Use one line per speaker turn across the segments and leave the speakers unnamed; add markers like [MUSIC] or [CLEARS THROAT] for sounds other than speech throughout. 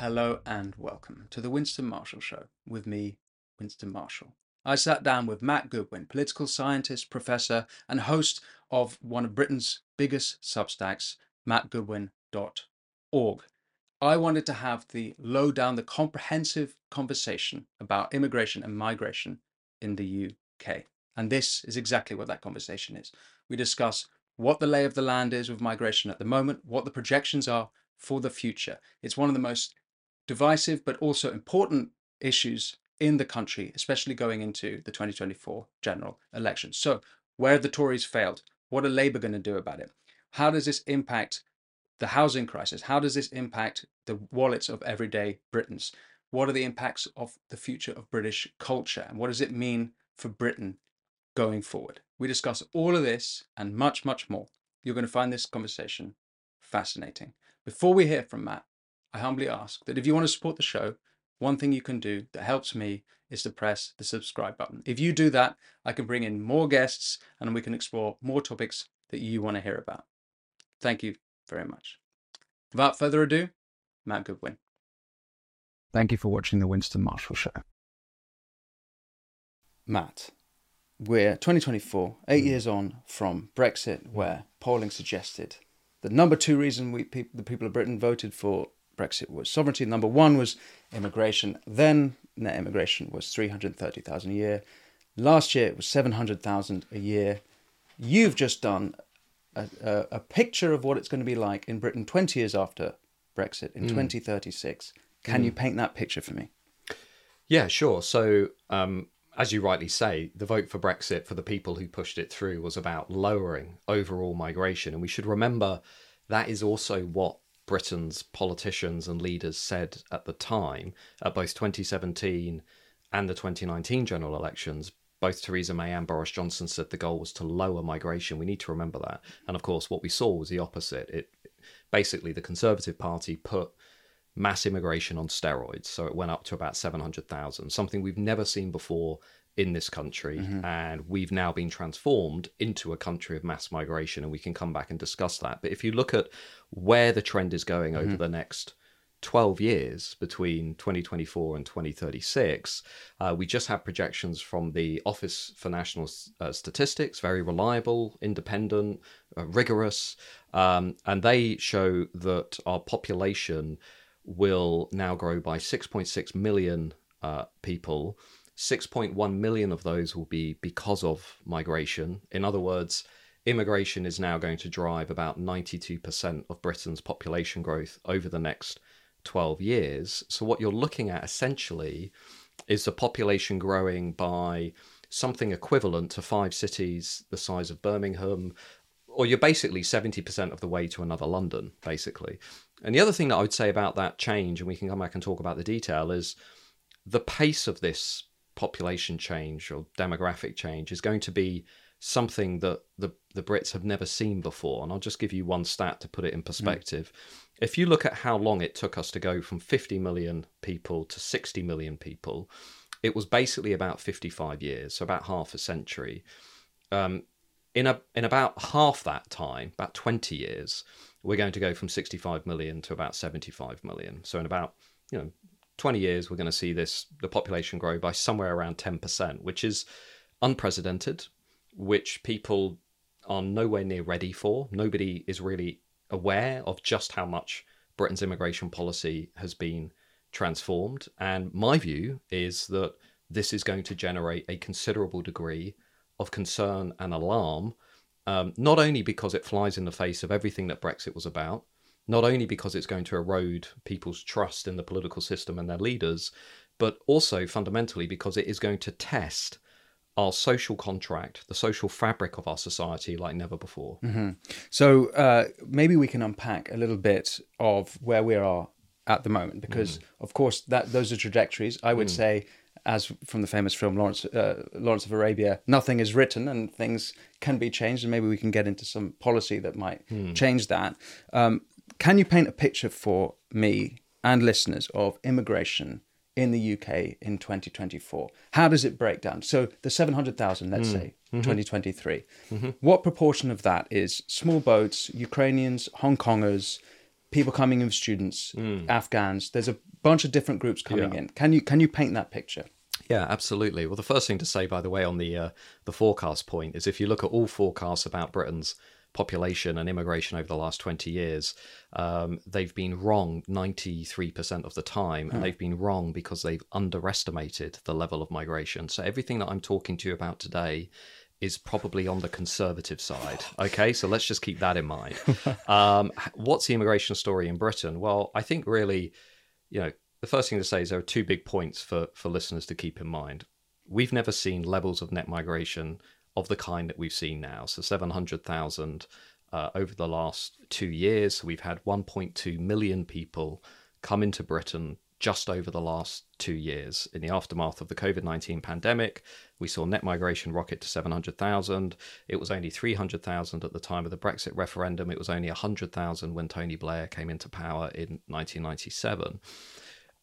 Hello and welcome to the Winston Marshall Show with me, Winston Marshall. I sat down with Matt Goodwin, political scientist, professor, and host of one of Britain's biggest substacks, mattgoodwin.org. I wanted to have the lowdown, the comprehensive conversation about immigration and migration in the UK. And this is exactly what that conversation is. We discuss what the lay of the land is with migration at the moment, what the projections are for the future. It's one of the most divisive but also important issues in the country, especially going into the 2024 general election. So, where the Tories failed? What are Labour going to do about it? How does this impact the housing crisis? How does this impact the wallets of everyday Britons? What are the impacts of the future of British culture? And what does it mean for Britain going forward? We discuss all of this and much, much more. You're going to find this conversation fascinating. Before we hear from Matt, I humbly ask that if you want to support the show, one thing you can do that helps me is to press the subscribe button. If you do that, I can bring in more guests and we can explore more topics that you want to hear about. Thank you very much. Without further ado, Matt Goodwin.
Thank you for watching the Winston Marshall Show.
Matt, we're 2024, eight mm. years on from Brexit, where polling suggested the number two reason we the people of Britain voted for Brexit was sovereignty. Number one was immigration. Then net immigration was 330,000 a year. Last year it was 700,000 a year. You've just done a, a, a, picture of what it's going to be like in Britain 20 years after Brexit in mm. 2036. Can mm. you paint that picture for me?
Yeah, sure. So, um, as you rightly say, the vote for Brexit for the people who pushed it through was about lowering overall migration. And we should remember that is also what Britain's politicians and leaders said at the time, at both 2017 and the 2019 general elections, both Theresa May and Boris Johnson said the goal was to lower migration. We need to remember that. And of course, what we saw was the opposite. It basically the Conservative Party put mass immigration on steroids, so it went up to about 700,000, something we've never seen before in this country mm-hmm. and we've now been transformed into a country of mass migration and we can come back and discuss that but if you look at where the trend is going mm-hmm. over the next 12 years between 2024 and 2036 uh, we just have projections from the office for national uh, statistics very reliable independent uh, rigorous um, and they show that our population will now grow by 6.6 million uh, people 6.1 million of those will be because of migration. In other words, immigration is now going to drive about 92% of Britain's population growth over the next 12 years. So, what you're looking at essentially is the population growing by something equivalent to five cities the size of Birmingham, or you're basically 70% of the way to another London, basically. And the other thing that I would say about that change, and we can come back and talk about the detail, is the pace of this population change or demographic change is going to be something that the, the Brits have never seen before. And I'll just give you one stat to put it in perspective. Mm. If you look at how long it took us to go from 50 million people to 60 million people, it was basically about 55 years, so about half a century. Um, in a in about half that time, about 20 years, we're going to go from 65 million to about 75 million. So in about you know 20 years, we're going to see this the population grow by somewhere around 10%, which is unprecedented, which people are nowhere near ready for. Nobody is really aware of just how much Britain's immigration policy has been transformed. And my view is that this is going to generate a considerable degree of concern and alarm, um, not only because it flies in the face of everything that Brexit was about, not only because it's going to erode people's trust in the political system and their leaders, but also fundamentally because it is going to test our social contract, the social fabric of our society like never before.
Mm-hmm. So uh, maybe we can unpack a little bit of where we are at the moment, because mm. of course that those are trajectories. I would mm. say, as from the famous film Lawrence uh, Lawrence of Arabia, nothing is written and things can be changed, and maybe we can get into some policy that might mm. change that. Um, can you paint a picture for me and listeners of immigration in the UK in 2024? How does it break down? So the 700,000, let's mm. say, mm-hmm. 2023. Mm-hmm. What proportion of that is small boats, Ukrainians, Hong Kongers, people coming in with students, mm. Afghans? There's a bunch of different groups coming
Yeah.
in. Can you can you paint that picture?
Yeah, absolutely. Well, the first thing to say, by the way, on the uh, the forecast point is if you look at all forecasts about Britain's population and immigration over the last 20 years, um, they've been wrong 93% of the time. And they've been wrong because they've underestimated the level of migration. So everything that I'm talking to you about today is probably on the conservative side. Okay, so let's just keep that in mind. [LAUGHS] Um, what's the immigration story in Britain? Well, I think really, you know, the first thing to say is there are two big points for, for listeners to keep in mind. We've never seen levels of net migration of the kind that we've seen now. So 700,000 uh, over the last two years. We've had 1.2 million people come into Britain just over the last two years. In the aftermath of the COVID 19 pandemic, we saw net migration rocket to 700,000. It was only 300,000 at the time of the Brexit referendum. It was only 100,000 when Tony Blair came into power in 1997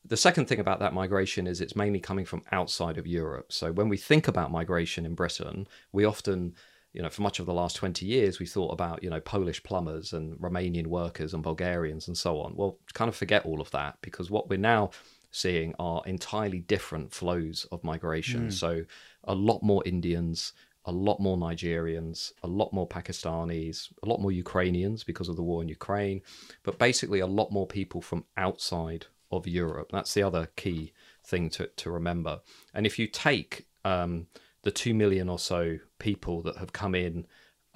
the second thing about that migration is it's mainly coming from outside of Europe. So when we think about migration in Britain, we often, you know, for much of the last 20 years, we thought about, you know, Polish plumbers and Romanian workers and Bulgarians and so on. Well, kind of forget all of that because what we're now seeing are entirely different flows of migration. Hmm. So a lot more Indians, a lot more Nigerians, a lot more Pakistanis, a lot more Ukrainians because of the war in Ukraine, but basically a lot more people from outside of Europe. That's the other key thing to, to remember. And if you take um, the 2 million or so people that have come in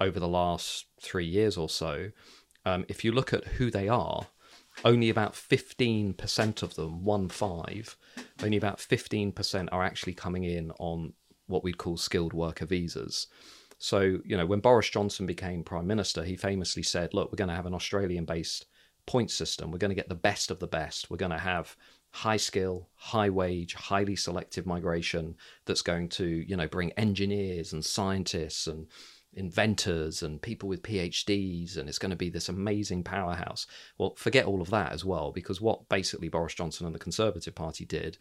over the last three years or so, um, if you look at who they are, only about 15% of them, one five, only about 15% are actually coming in on what we'd call skilled worker visas. So, you know, when Boris Johnson became prime minister, he famously said, look, we're going to have an Australian based point system. We're going to get the best of the best. We're going to have high skill, high wage, highly selective migration that's going to, you know, bring engineers and scientists and inventors and people with PhDs, and it's going to be this amazing powerhouse. Well, forget all of that as well, because what basically Boris Johnson and the Conservative Party did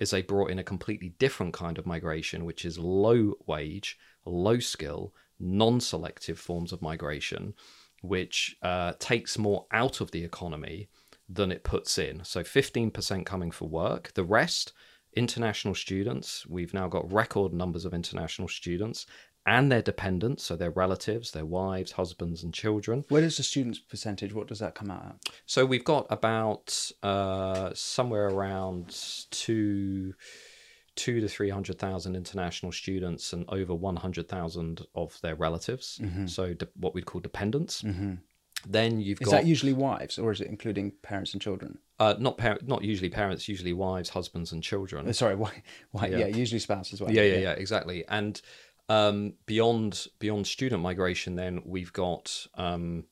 is they brought in a completely different kind of migration, which is low wage, low skill, non selective forms of migration, which uh, takes more out of the economy than it puts in. So 15% coming for work, the rest, international students. We've now got record numbers of international students and their dependents, so their relatives, their wives, husbands, and children.
Where does the students percentage? What does that come out at?
So we've got about uh, somewhere around two, two to three hundred thousand international students, and over one hundred thousand of their relatives. So de- what we'd call dependents. Then you've
Is
got
that usually wives, or is it including parents and children?
uh, not par- not usually parents, usually wives, husbands, and children.
Uh, sorry, [LAUGHS] why? why yeah.
Yeah.
usually spouse as well.
Yeah, yeah, yeah, exactly. And um, beyond beyond student migration, then we've got um,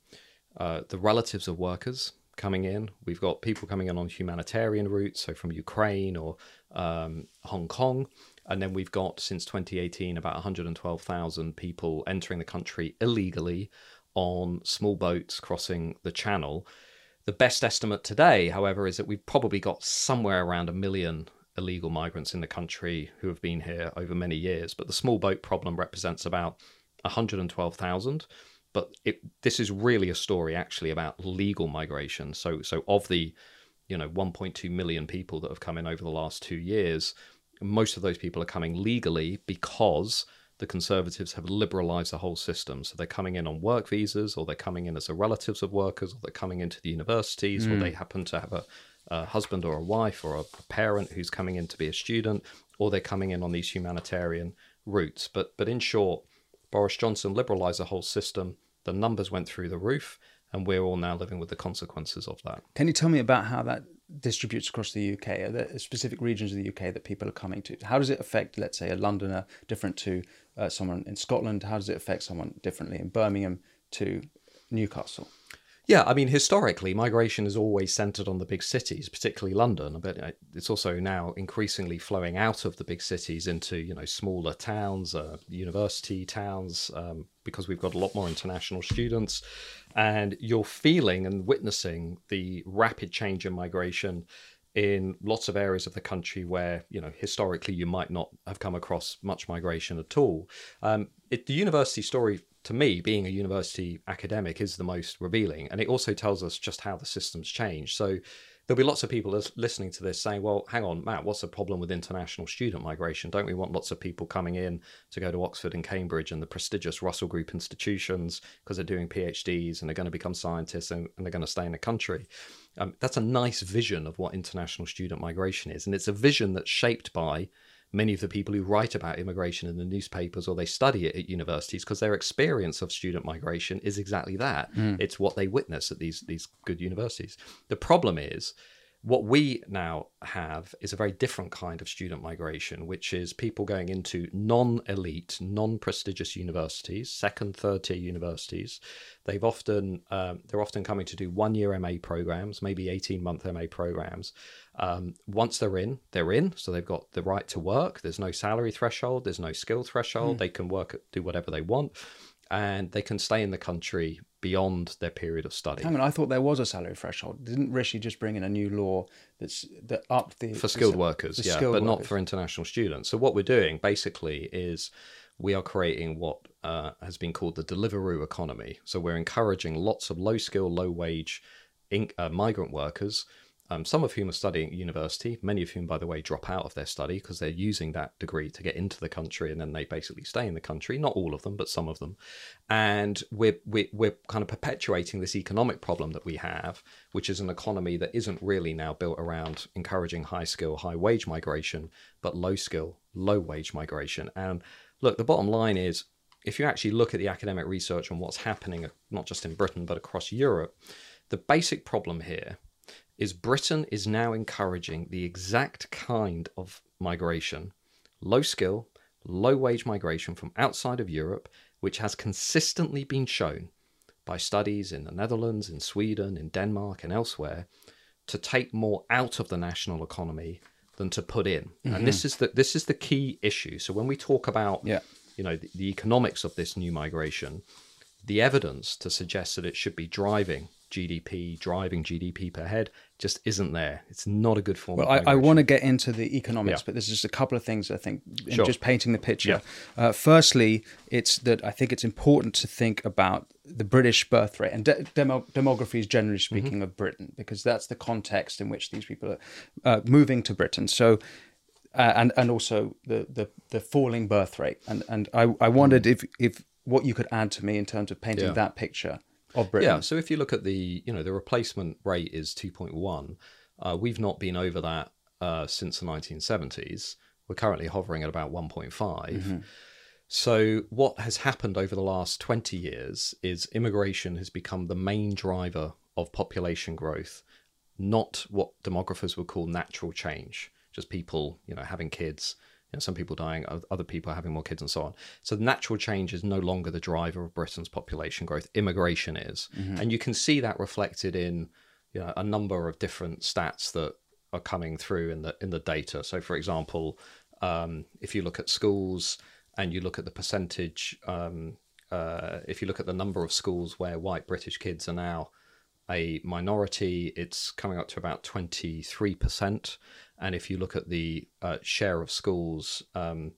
uh, the relatives of workers coming in. We've got people coming in on humanitarian routes, so from Ukraine or um, Hong Kong. And then we've got since 2018 about 112,000 people entering the country illegally on small boats crossing the channel. The best estimate today, however, is that we've probably got somewhere around a million illegal migrants in the country who have been here over many years. But the small boat problem represents about 112,000. But it, this is really a story actually about legal migration. So, so of the, you know, 1.2 million people that have come in over the last two years, most of those people are coming legally because the Conservatives have liberalised the whole system. So they're coming in on work visas, or they're coming in as the relatives of workers, or they're coming into the universities, or they hmm. happen to have a, a husband or a wife or a, a parent who's coming in to be a student, or they're coming in on these humanitarian routes. But but in short, Boris Johnson liberalised the whole system. The numbers went through the roof, and we're all now living with the consequences of that.
Can you tell me about how that distributes across the UK? Are there specific regions of the UK that people are coming to? How does it affect, let's say, a Londoner different to uh, someone in Scotland? How does it affect someone differently in Birmingham to Newcastle?
Yeah, I mean, historically, migration is always centered on the big cities, particularly London. But uh, it's also now increasingly flowing out of the big cities into, you know, smaller towns, uh, university towns, um, because we've got a lot more international students. And you're feeling and witnessing the rapid change in migration in lots of areas of the country where, you know, historically you might not have come across much migration at all. Um, it, the university story to me, being a university academic, is the most revealing. And it also tells us just how the system's changed. So, there'll be lots of people listening to this saying, "Well, hang on, Matt, what's the problem with international student migration? Don't we want lots of people coming in to go to Oxford and Cambridge and the prestigious Russell Group institutions because they're doing PhDs and they're going to become scientists and, and they're going to stay in the country?" Um, that's a nice vision of what international student migration is, and it's a vision that's shaped by many of the people who write about immigration in the newspapers or they study it at universities because their experience of student migration is exactly that. Hmm. It's what they witness at these these good universities. The problem is what we now have is a very different kind of student migration, which is people going into non elite, non prestigious universities, second, third tier universities. They've often um, they're often coming to do one year MA programs, maybe eighteen month MA programs. Um, once they're in, they're in, so they've got the right to work. There's no salary threshold, there's no skill threshold. They can work, do whatever they want, and they can stay in the country beyond their period of study.
Hang on, I thought there was a salary threshold. Didn't Rishi just bring in a new law that's that upped the
for skilled
the-
workers,
the
yeah,
skilled
but not for international students. So what we're doing basically is we are creating what uh, has been called the Deliveroo economy. So we're encouraging lots of low skill, low wage in, uh, migrant workers. Um, some of whom are studying at university, many of whom, by the way, drop out of their study because they're using that degree to get into the country and then they basically stay in the country. Not all of them, but some of them. And we're, we're, we're kind of perpetuating this economic problem that we have, which is an economy that isn't really now built around encouraging high skill, high wage migration, but low skill, low wage migration. And look, the bottom line is if you actually look at the academic research on what's happening, not just in Britain, but across Europe, the basic problem here is Britain is now encouraging the exact kind of migration, low skill, low wage migration from outside of Europe, which has consistently been shown by studies in the Netherlands, in Sweden, in Denmark, and elsewhere to take more out of the national economy than to put in. And mm-hmm. this is the this is the key issue. So when we talk about
Yeah.
you know the, the economics of this new migration, the evidence to suggest that it should be driving GDP, driving GDP per head, just isn't there. It's not a good form.
Well, I, I want to get into the economics,
Yeah.
but there's just a couple of things I think in
Sure.
just painting the picture. Uh, firstly, it's that I think it's important to think about the British birth rate and de- demo- demography is generally
Mm-hmm.
speaking of Britain because that's the context in which these people are uh, moving to Britain. So. Uh, and and also the, the the falling birth rate and and I, I wondered if if what you could add to me in terms of painting
Mm. Yeah.
that picture of Britain.
Yeah. So if you look at the, you know, the replacement rate is 2.1. Uh, we've not been over that uh, since the 1970s. We're currently hovering at about 1.5. So what has happened over the last 20 years is immigration has become the main driver of population growth, not what demographers would call natural change, just people, you know, having kids. Know, some people dying, other people having more kids, and so on. So the natural change is no longer the driver of Britain's population growth. Immigration is, and you can see that reflected in you know, a number of different stats that are coming through in the in the data. So, for example, um, if you look at schools and you look at the percentage, um, uh, if you look at the number of schools where white British kids are now a minority, it's coming up to about 23%. And if you look at the uh, share of schools um,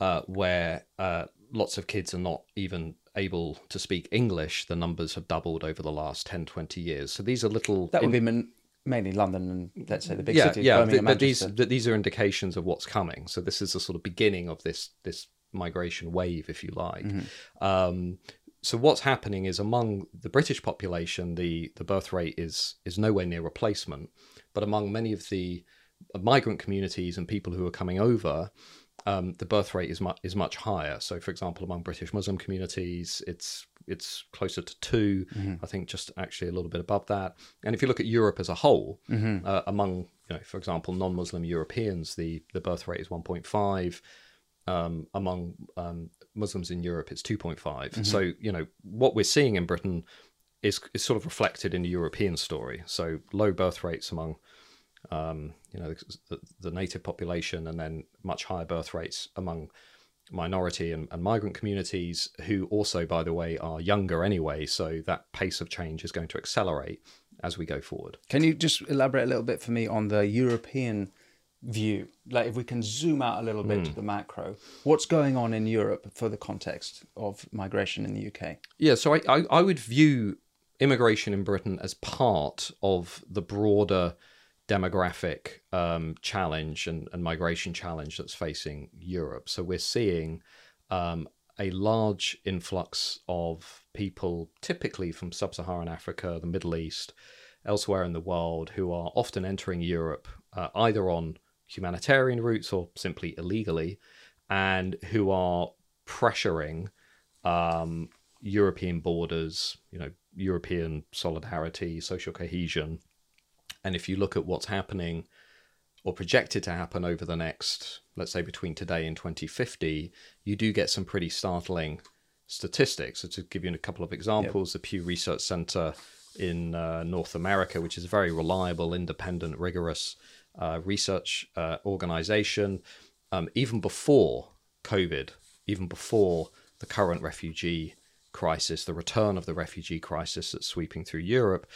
uh, where uh, lots of kids are not even able to speak English, the numbers have doubled over the last 10, 20 years. So these are little.
that would be man- mainly London and let's say the big
yeah,
cities,
yeah,
Birmingham,
but, these these are indications of what's coming. So this is the sort of beginning of this this migration wave, if you like.
Mm-hmm.
Um, so what's happening is among the British population, the the birth rate is is nowhere near replacement, but among many of the migrant communities and people who are coming over, um, the birth rate is much is much higher. So, for example, among British Muslim communities, it's it's closer to 2 I think just actually a little bit above that. And if you look at Europe as a whole, uh, among you know, for example, non-Muslim Europeans, the the birth rate is one point five. Um, among um, Muslims in Europe, it's 2.5. So, you know, what we're seeing in Britain is, is sort of reflected in the European story. So, low birth rates among um, you know the, the native population, and then much higher birth rates among minority and, and migrant communities, who also, by the way, are younger anyway. So that pace of change is going to accelerate as we go forward.
Can you just elaborate a little bit for me on the European view? Like, if we can zoom out a little bit
Hmm.
to the macro, what's going on in Europe for the context of migration in the UK?
Yeah, so I, I, I would view immigration in Britain as part of the broader demographic um, challenge and, and, migration challenge that's facing Europe. So we're seeing um, a large influx of people, typically from sub Saharan Africa, the Middle East, elsewhere in the world, who are often entering Europe uh, either on humanitarian routes or simply illegally, and who are pressuring um, European borders, you know, European solidarity, social cohesion. And if you look at what's happening or projected to happen over the next, let's say between today and 2050, you do get some pretty startling statistics. So to give you a couple of examples, yep. the Pew Research Center in uh, North America, which is a very reliable, independent, rigorous uh, research uh, organization, um, even before COVID, even before the current refugee crisis, the return of the refugee crisis that's sweeping through Europe,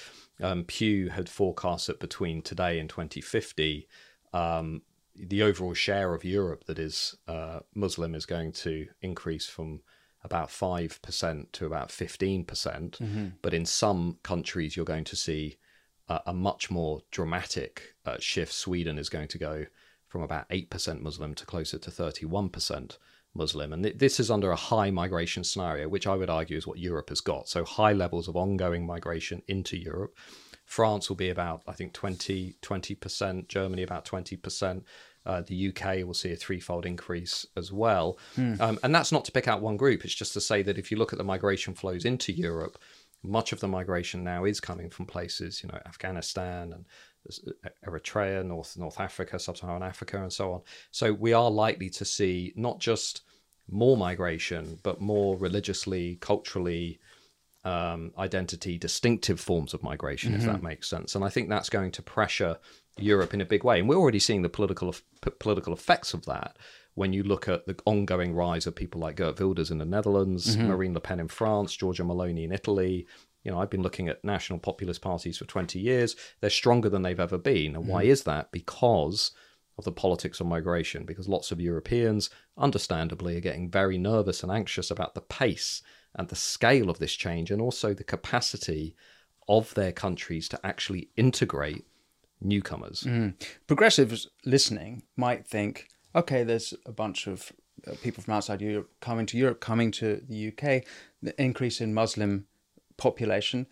um, Pew had forecast that between today and 2050, um, the overall share of Europe that is uh, Muslim is going to increase from about 5% to about 15%. percent mm hmm But in some countries, you're going to see a, a much more dramatic uh, shift. Sweden is going to go from about 8% Muslim to closer to 31% Muslim. And th- this is under a high migration scenario, which I would argue is what Europe has got. So high levels of ongoing migration into Europe. France will be about, I think, 20, 20%, Germany about 20%. Uh, the UK will see a threefold increase as well. Hmm. Um, and that's not to pick out one group. It's just to say that if you look at the migration flows into Europe, much of the migration now is coming from places, you know, Afghanistan and Eritrea, North North Africa, Sub-Saharan Africa, and so on. So we are likely to see not just more migration, but more religiously, culturally, um, identity distinctive forms of migration, mm-hmm. if that makes sense. And I think that's going to pressure Europe in a big way. And we're already seeing the political political effects of that when you look at the ongoing rise of people like Geert Wilders in the Netherlands, mm-hmm. Marine Le Pen in France, Giorgia Meloni in Italy, you know, I've been looking at national populist parties for 20 years. They're stronger than they've ever been. And why mm. is that? Because of the politics of migration, because lots of Europeans, understandably, are getting very nervous and anxious about the pace and the scale of this change and also the capacity of their countries to actually integrate newcomers.
Mm. Progressives listening might think, okay, there's a bunch of uh, people from outside Europe coming to Europe, coming to the UK, the increase in Muslim population,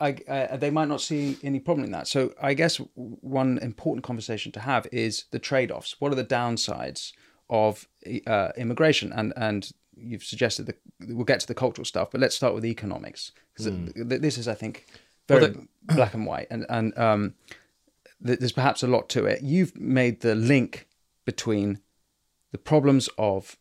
I, I, they might not see any problem in that. So I guess one important conversation to have is the trade-offs. What are the downsides of uh, immigration? And and you've suggested that we'll get to the cultural stuff, but let's start with economics because mm. this is, I think, very well, the... black and white, and and um, there's perhaps a lot to it. You've made the link between the problems of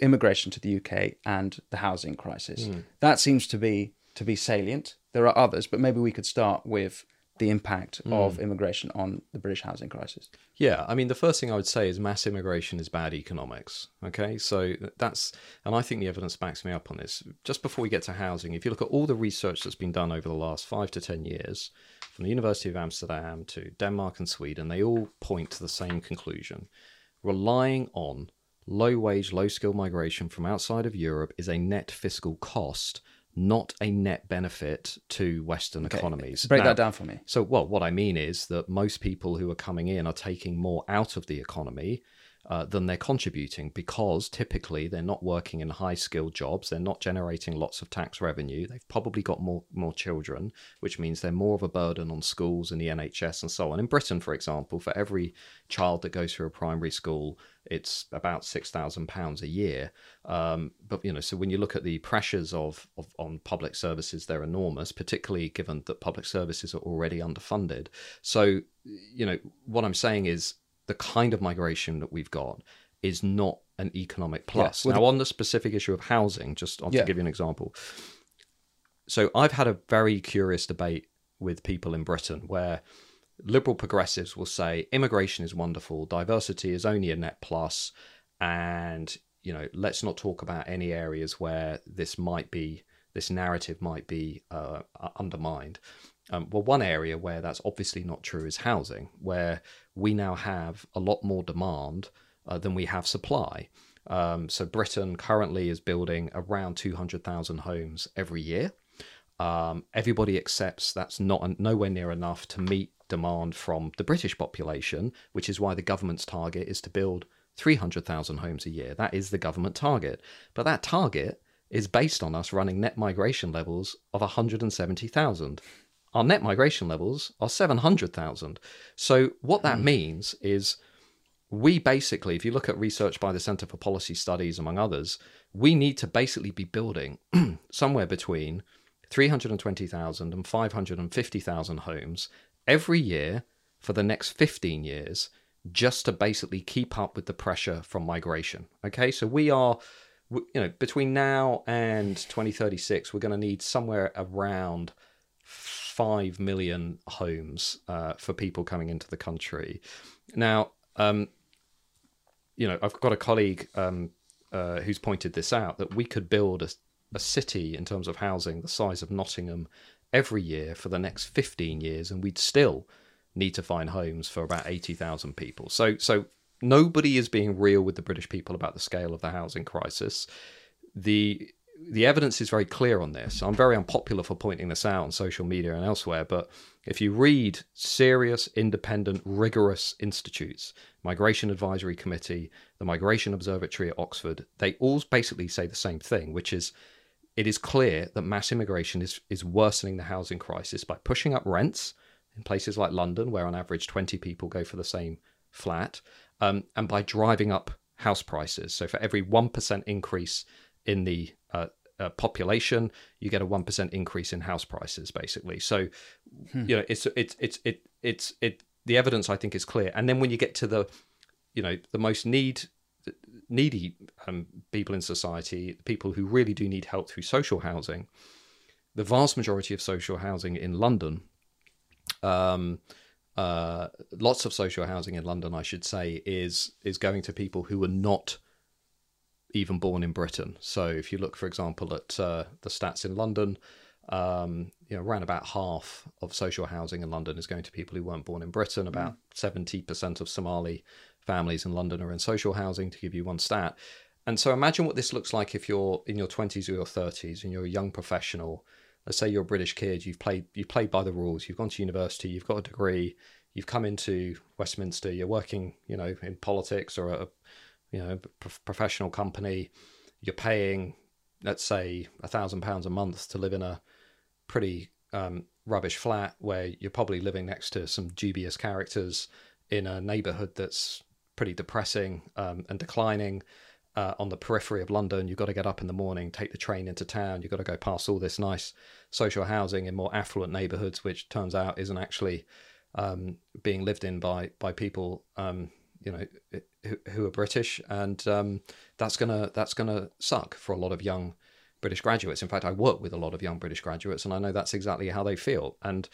immigration to the UK and the housing crisis. Mm. That seems to be to be salient. There are others, but maybe we could start with the impact mm. of immigration on the British housing crisis.
Yeah, I mean, the first thing I would say is mass immigration is bad economics. Okay, so that's, and I think the evidence backs me up on this. Just before we get to housing, if you look at all the research that's been done over the last five to 10 years, from the University of Amsterdam to Denmark and Sweden, they all point to the same conclusion. Relying on low wage, low skill migration from outside of Europe is a net fiscal cost not a net benefit to Western okay. economies.
Break now, that down for me.
So, well, what I mean is that most people who are coming in are taking more out of the economy uh, than they're contributing because typically they're not working in high skilled jobs. They're not generating lots of tax revenue. They've probably got more, more children, which means they're more of a burden on schools and the NHS and so on. In Britain, for example, for every child that goes through a primary school, it's about six thousand pounds a year. Um, but you know, so when you look at the pressures of, of on public services, they're enormous, particularly given that public services are already underfunded. So you know, what I'm saying is the kind of migration that we've got is not an economic plus. Yeah, now, on the specific issue of housing, just yeah. to give you an example. So, I've had a very curious debate with people in Britain where liberal progressives will say immigration is wonderful, diversity is only a net plus, and you know, let's not talk about any areas where this might be this narrative might be uh, undermined. Um, well, one area where that's obviously not true is housing, where we now have a lot more demand uh, than we have supply. Um, so Britain currently is building around 200,000 homes every year. Um, everybody accepts that's not nowhere near enough to meet demand from the British population, which is why the government's target is to build 300,000 homes a year. That is the government target. But that target is based on us running net migration levels of 170,000. Our net migration levels are 700,000. So, what that hmm. means is we basically, if you look at research by the Centre for Policy Studies, among others, we need to basically be building [CLEARS THROAT] somewhere between 320,000 and 550,000 homes every year for the next 15 years just to basically keep up with the pressure from migration. Okay, so we are, you know, between now and 2036, we're going to need somewhere around 5 million homes uh, for people coming into the country. Now, um, you know, I've got a colleague um, uh, who's pointed this out that we could build a, a city in terms of housing the size of Nottingham every year for the next 15 years, and we'd still need to find homes for about 80,000 people. So, so nobody is being real with the British people about the scale of the housing crisis. The the evidence is very clear on this. I'm very unpopular for pointing this out on social media and elsewhere, but if you read serious, independent, rigorous institutes, Migration Advisory Committee, the Migration Observatory at Oxford, they all basically say the same thing, which is it is clear that mass immigration is, is worsening the housing crisis by pushing up rents in places like London, where on average 20 people go for the same flat, um, and by driving up house prices. So for every 1% increase in the uh, uh, population, you get a one percent increase in house prices, basically. So, hmm. you know, it's it's it's it it's it. The evidence I think is clear. And then when you get to the, you know, the most need needy um, people in society, people who really do need help through social housing, the vast majority of social housing in London. Um, uh, lots of social housing in London, I should say, is is going to people who are not even born in Britain. So if you look, for example, at uh, the stats in London, um, you know, around about half of social housing in London is going to people who weren't born in Britain. About seventy percent of Somali families in London are in social housing, to give you one stat. And so imagine what this looks like if you're in your twenties or your thirties and you're a young professional. Let's say you're a British kid, you've played you played by the rules, you've gone to university, you've got a degree, you've come into Westminster, you're working, you know, in politics or a you know professional company you're paying let's say a thousand pounds a month to live in a pretty um, rubbish flat where you're probably living next to some dubious characters in a neighborhood that's pretty depressing um, and declining uh, on the periphery of London. You've got to get up in the morning, take the train into town. You've got to go past all this nice social housing in more affluent neighborhoods, which turns out isn't actually um, being lived in by by people um, you know who, who are British, and um, that's gonna that's gonna suck for a lot of young British graduates. In fact, I work with a lot of young British graduates, and I know that's exactly how they feel. And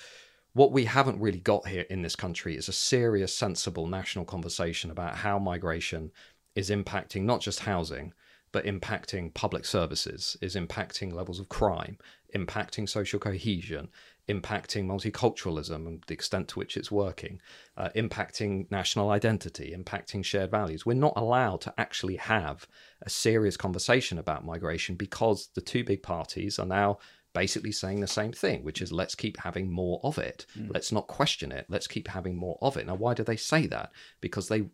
what we haven't really got here in this country is a serious, sensible national conversation about how migration is impacting not just housing, but impacting public services, is impacting levels of crime, impacting social cohesion, impacting multiculturalism and the extent to which it's working, uh, impacting national identity, impacting shared values. We're not allowed to actually have a serious conversation about migration because the two big parties are now basically saying the same thing, which is let's keep having more of it. Mm. Let's not question it. Let's keep having more of it. Now, why do they say that? Because they,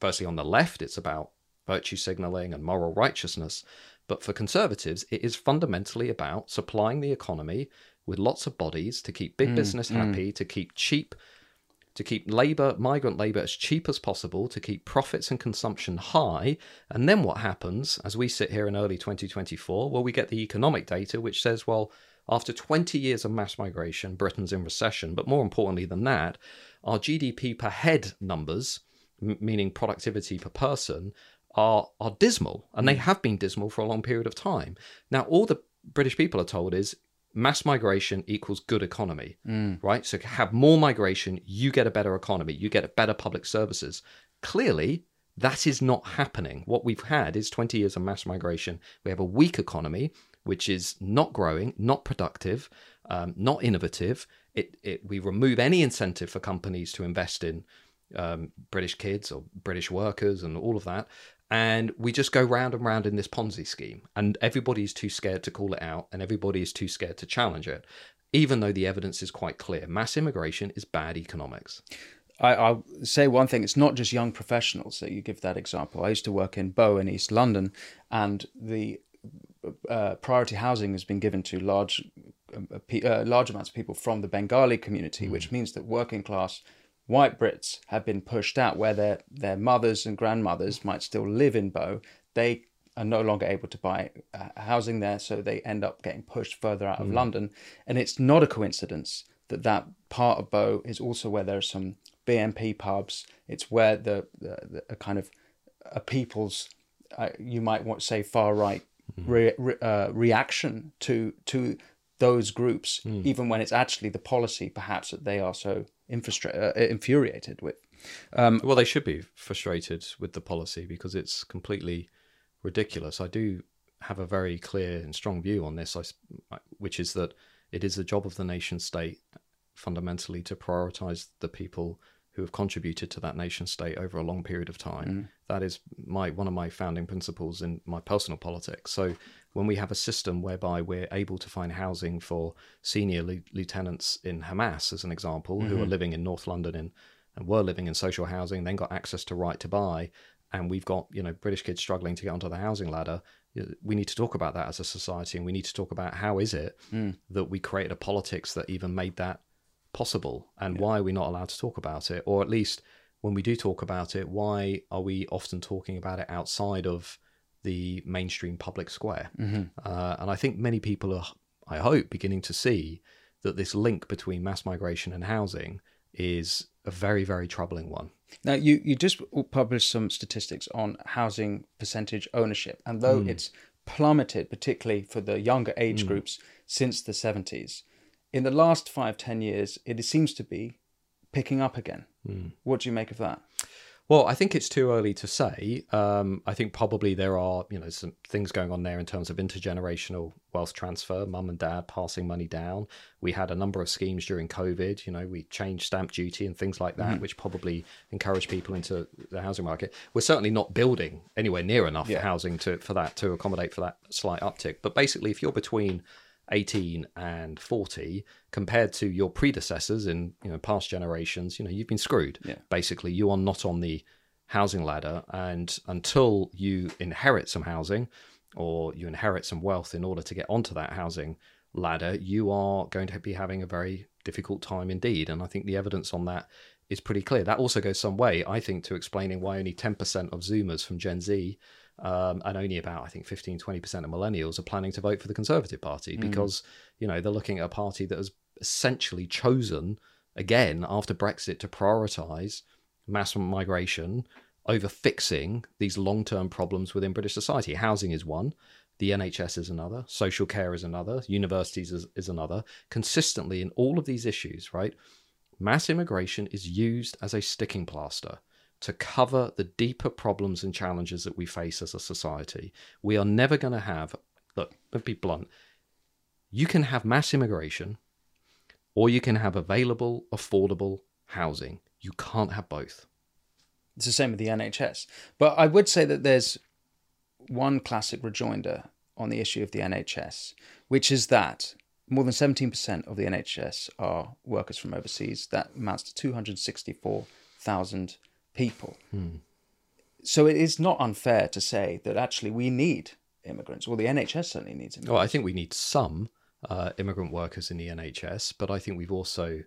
firstly, on the left, it's about virtue signaling and moral righteousness. But for conservatives, it is fundamentally about supplying the economy with lots of bodies to keep big mm, business mm. happy, mm. to keep cheap, to keep labor, migrant labor as cheap as possible, to keep profits and consumption high. And then what happens as we sit here in early 2024? Well, we get the economic data which says, well, after 20 years of mass migration, Britain's in recession. But more importantly than that, our GDP per head numbers, m- meaning productivity per person, are are dismal, and they mm. have been dismal for a long period of time. Now, all the British people are told is mass migration equals good economy, mm. right? So have more migration, you get a better economy, you get better public services. Clearly, that is not happening. What we've had is 20 years of mass migration. We have a weak economy, which is not growing, not productive, um, not innovative. It, it, we remove any incentive for companies to invest in um, British kids or British workers and all of that. And we just go round and round in this Ponzi scheme, and everybody's too scared to call it out, and everybody is too scared to challenge it, even though the evidence is quite clear. Mass immigration is bad economics.
I, I'll say one thing: it's not just young professionals that you give that example. I used to work in Bow in East London, and the uh, priority housing has been given to large, uh, uh, large amounts of people from the Bengali community, which means that working class white Brits have been pushed out, where their their mothers and grandmothers might still live in Bow. They are no longer able to buy uh, housing there, so they end up getting pushed further out of London. And it's not a coincidence that that part of Bow is also where there are some BNP pubs. It's where the, the, the a kind of a people's, uh, you might want to say far right re, re, uh, reaction to to those groups, even when it's actually the policy perhaps that they are so infrastra- uh, infuriated with.
well, they should be frustrated with the policy because it's completely ridiculous. I do have a very clear and strong view on this, I which is that it is the job of the nation state fundamentally to prioritize the people who have contributed to that nation state over a long period of time. Mm. That is my one of my founding principles in my personal politics. So when we have a system whereby we're able to find housing for senior lieu- lieutenants in Hamas, as an example, who are mm-hmm. living in North London in, and were living in social housing, then got access to right to buy, and we've got you know British kids struggling to get onto the housing ladder. We need to talk about that as a society, and we need to talk about how is it mm. that we created a politics that even made that possible, and why are we not allowed to talk about it, or at least when we do talk about it, why are we often talking about it outside of the mainstream public square? Mm-hmm. Uh, and I think many people are, I hope, beginning to see that this link between mass migration and housing is a very, very troubling one.
Now, you, you just published some statistics on housing percentage ownership, and though hmm. it's plummeted, particularly for the younger age hmm. groups, since the 70s, in the last five, ten years, it seems to be picking up again. What do you make of that?
Well, I think it's too early to say. Um, I think probably there are, you know, some things going on there in terms of intergenerational wealth transfer, mum and dad passing money down. We had a number of schemes during COVID. You know, we changed stamp duty and things like that, which probably encouraged people into the housing market. We're certainly not building anywhere near enough
Yeah.
housing to for that to accommodate for that slight uptick. But basically, if you're between 18 and 40 compared to your predecessors in you know past generations you know you've been screwed
Yeah.
basically you are not on the housing ladder and until you inherit some housing or you inherit some wealth in order to get onto that housing ladder you are going to be having a very difficult time indeed and i think the evidence on that is pretty clear that also goes some way i think to explaining why only 10% of zoomers from gen z um, and only about I think 15 20% of millennials are planning to vote for the Conservative Party because you know they're looking at a party that has essentially chosen again after Brexit to prioritize mass migration over fixing these long-term problems within British society. Housing is one, the NHS is another, social care is another, universities is, is another. Consistently in all of these issues, right? Mass immigration is used as a sticking plaster to cover the deeper problems and challenges that we face as a society. We are never going to have, look, let's be blunt, you can have mass immigration or you can have available, affordable housing. You can't have both.
It's the same with the NHS. But I would say that there's one classic rejoinder on the issue of the NHS, which is that more than 17% of the NHS are workers from overseas. That amounts to 264,000 people. So it is not unfair to say that actually we need immigrants, Well, the NHS certainly needs immigrants.
Well, I think we need some uh, immigrant workers in the NHS, but I think we've also,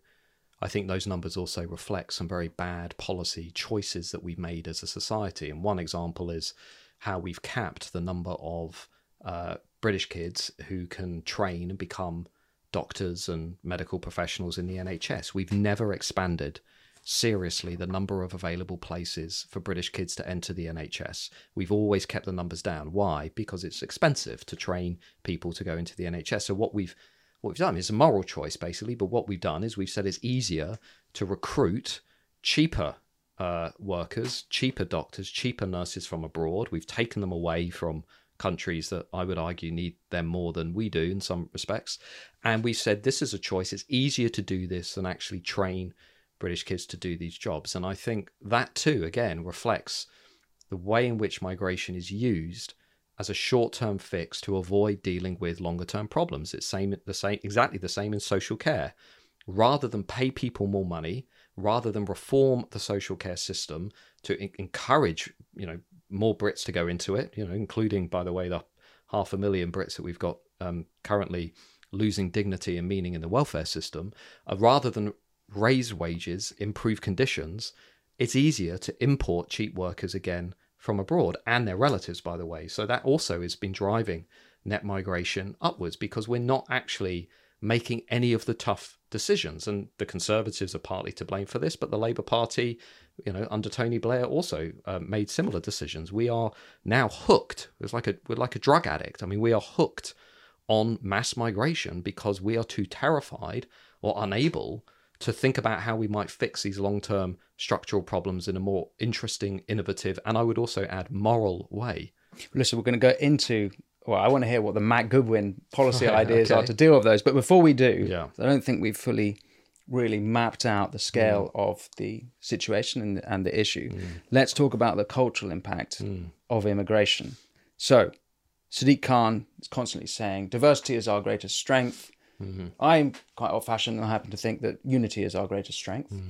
I think those numbers also reflect some very bad policy choices that we've made as a society. And one example is how we've capped the number of uh, British kids who can train and become doctors and medical professionals in the NHS. We've never expanded seriously the number of available places for British kids to enter the NHS. We've always kept the numbers down. Why? Because it's expensive to train people to go into the NHS. So what we've what we've done is a moral choice basically, but what we've done is we've said it's easier to recruit cheaper uh, workers, cheaper doctors, cheaper nurses from abroad. We've taken them away from countries that I would argue need them more than we do in some respects. And we said this is a choice. It's easier to do this than actually train British kids to do these jobs. And I think that too, again, reflects the way in which migration is used as a short-term fix to avoid dealing with longer-term problems. It's same the same exactly the same in social care. Rather than pay people more money, rather than reform the social care system to encourage, you know, more Brits to go into it, you know, including by the way the half a million Brits that we've got um, currently losing dignity and meaning in the welfare system, uh, rather than raise wages, improve conditions, it's easier to import cheap workers again from abroad and their relatives, by the way. So that also has been driving net migration upwards because we're not actually making any of the tough decisions. And the Conservatives are partly to blame for this, but the Labour Party, you know, under Tony Blair also uh, made similar decisions. We are now hooked. It's like a we're like a drug addict. I mean, we are hooked on mass migration because we are too terrified or unable to think about how we might fix these long term structural problems in a more interesting, innovative, and I would also add moral way.
Listen, we're going to go into. Well, I want to hear what the Matt Goodwin policy [LAUGHS] ideas okay. are to deal with those. But before we do,
yeah.
I don't think we've fully really mapped out the scale mm. of the situation and, and the issue. Mm. Let's talk about the cultural impact mm. of immigration. So, Sadiq Khan is constantly saying diversity is our greatest strength. Mm-hmm. I'm quite old fashioned and I happen to think that unity is our greatest strength. Mm.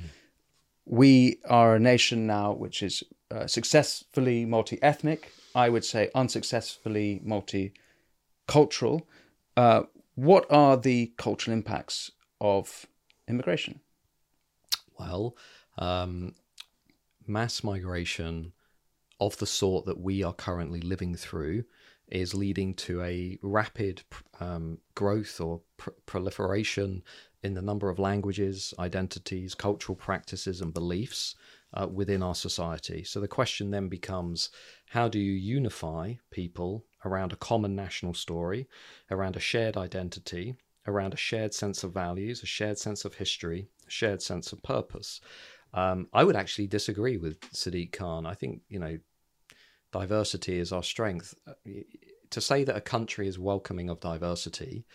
We are a nation now which is uh, successfully multi ethnic, I would say unsuccessfully multicultural. Uh, what are the cultural impacts of immigration?
Well, um, mass migration of the sort that we are currently living through is leading to a rapid um, growth or pr- proliferation in the number of languages, identities, cultural practices, and beliefs uh, within our society. So the question then becomes how do you unify people around a common national story, around a shared identity, around a shared sense of values, a shared sense of history, a shared sense of purpose? Um, I would actually disagree with Sadiq Khan. I think, you know, diversity is our strength. To say that a country is welcoming of diversity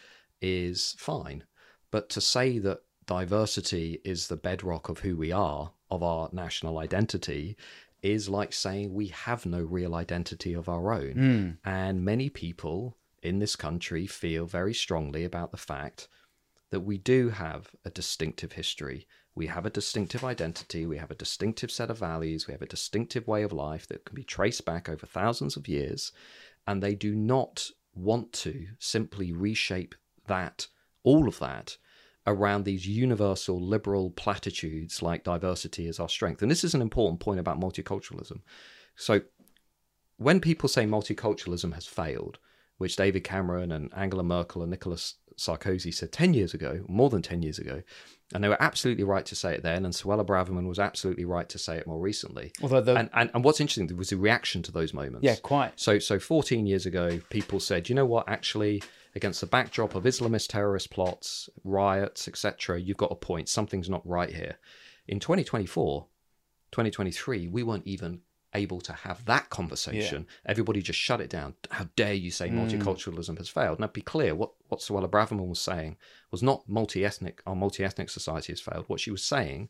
is fine, but to say that diversity is the bedrock of who we are, of our national identity, is like saying we have no real identity of our own. Mm. And many people in this country feel very strongly about the fact that we do have a distinctive history we have a distinctive identity, we have a distinctive set of values, we have a distinctive way of life that can be traced back over thousands of years, and they do not want to simply reshape that, all of that, around these universal liberal platitudes like diversity is our strength. And this is an important point about multiculturalism. So, when people say multiculturalism has failed, which David Cameron and Angela Merkel and Nicolas Sarkozy said 10 years ago, more than 10 years ago, and they were absolutely right to say it then, and Suella Braverman was absolutely right to say it more recently.
Although the...
and, and, and what's interesting was the reaction to those moments.
Yeah, quite.
So so 14 years ago, people said, you know what, actually, against the backdrop of Islamist terrorist plots, riots, etc., you've got a point. Something's not right here. In 2024, 2023, we weren't even able to have that conversation. Yeah. Everybody just shut it down. How dare you say mm. multiculturalism has failed? Now, be clear, what, what Suella Braverman was saying was not multi-ethnic, our multi-ethnic society has failed. What she was saying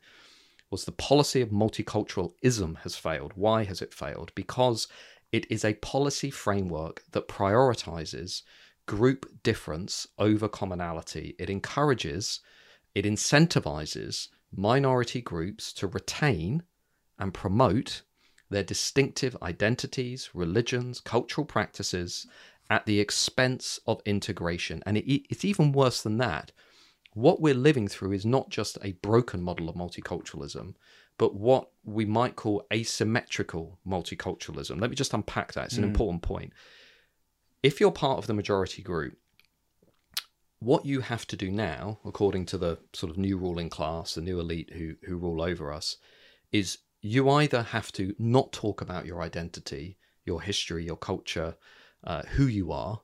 was the policy of multiculturalism has failed. Why has it failed? Because it is a policy framework that prioritizes group difference over commonality. It encourages, it incentivizes minority groups to retain and promote their distinctive identities, religions, cultural practices at the expense of integration. And it, it's even worse than that. What we're living through is not just a broken model of multiculturalism, but what we might call asymmetrical multiculturalism. Let me just unpack that. It's an mm. important point. If you're part of the majority group, what you have to do now, according to the sort of new ruling class, the new elite who, who rule over us, is you either have to not talk about your identity, your history, your culture, uh, who you are,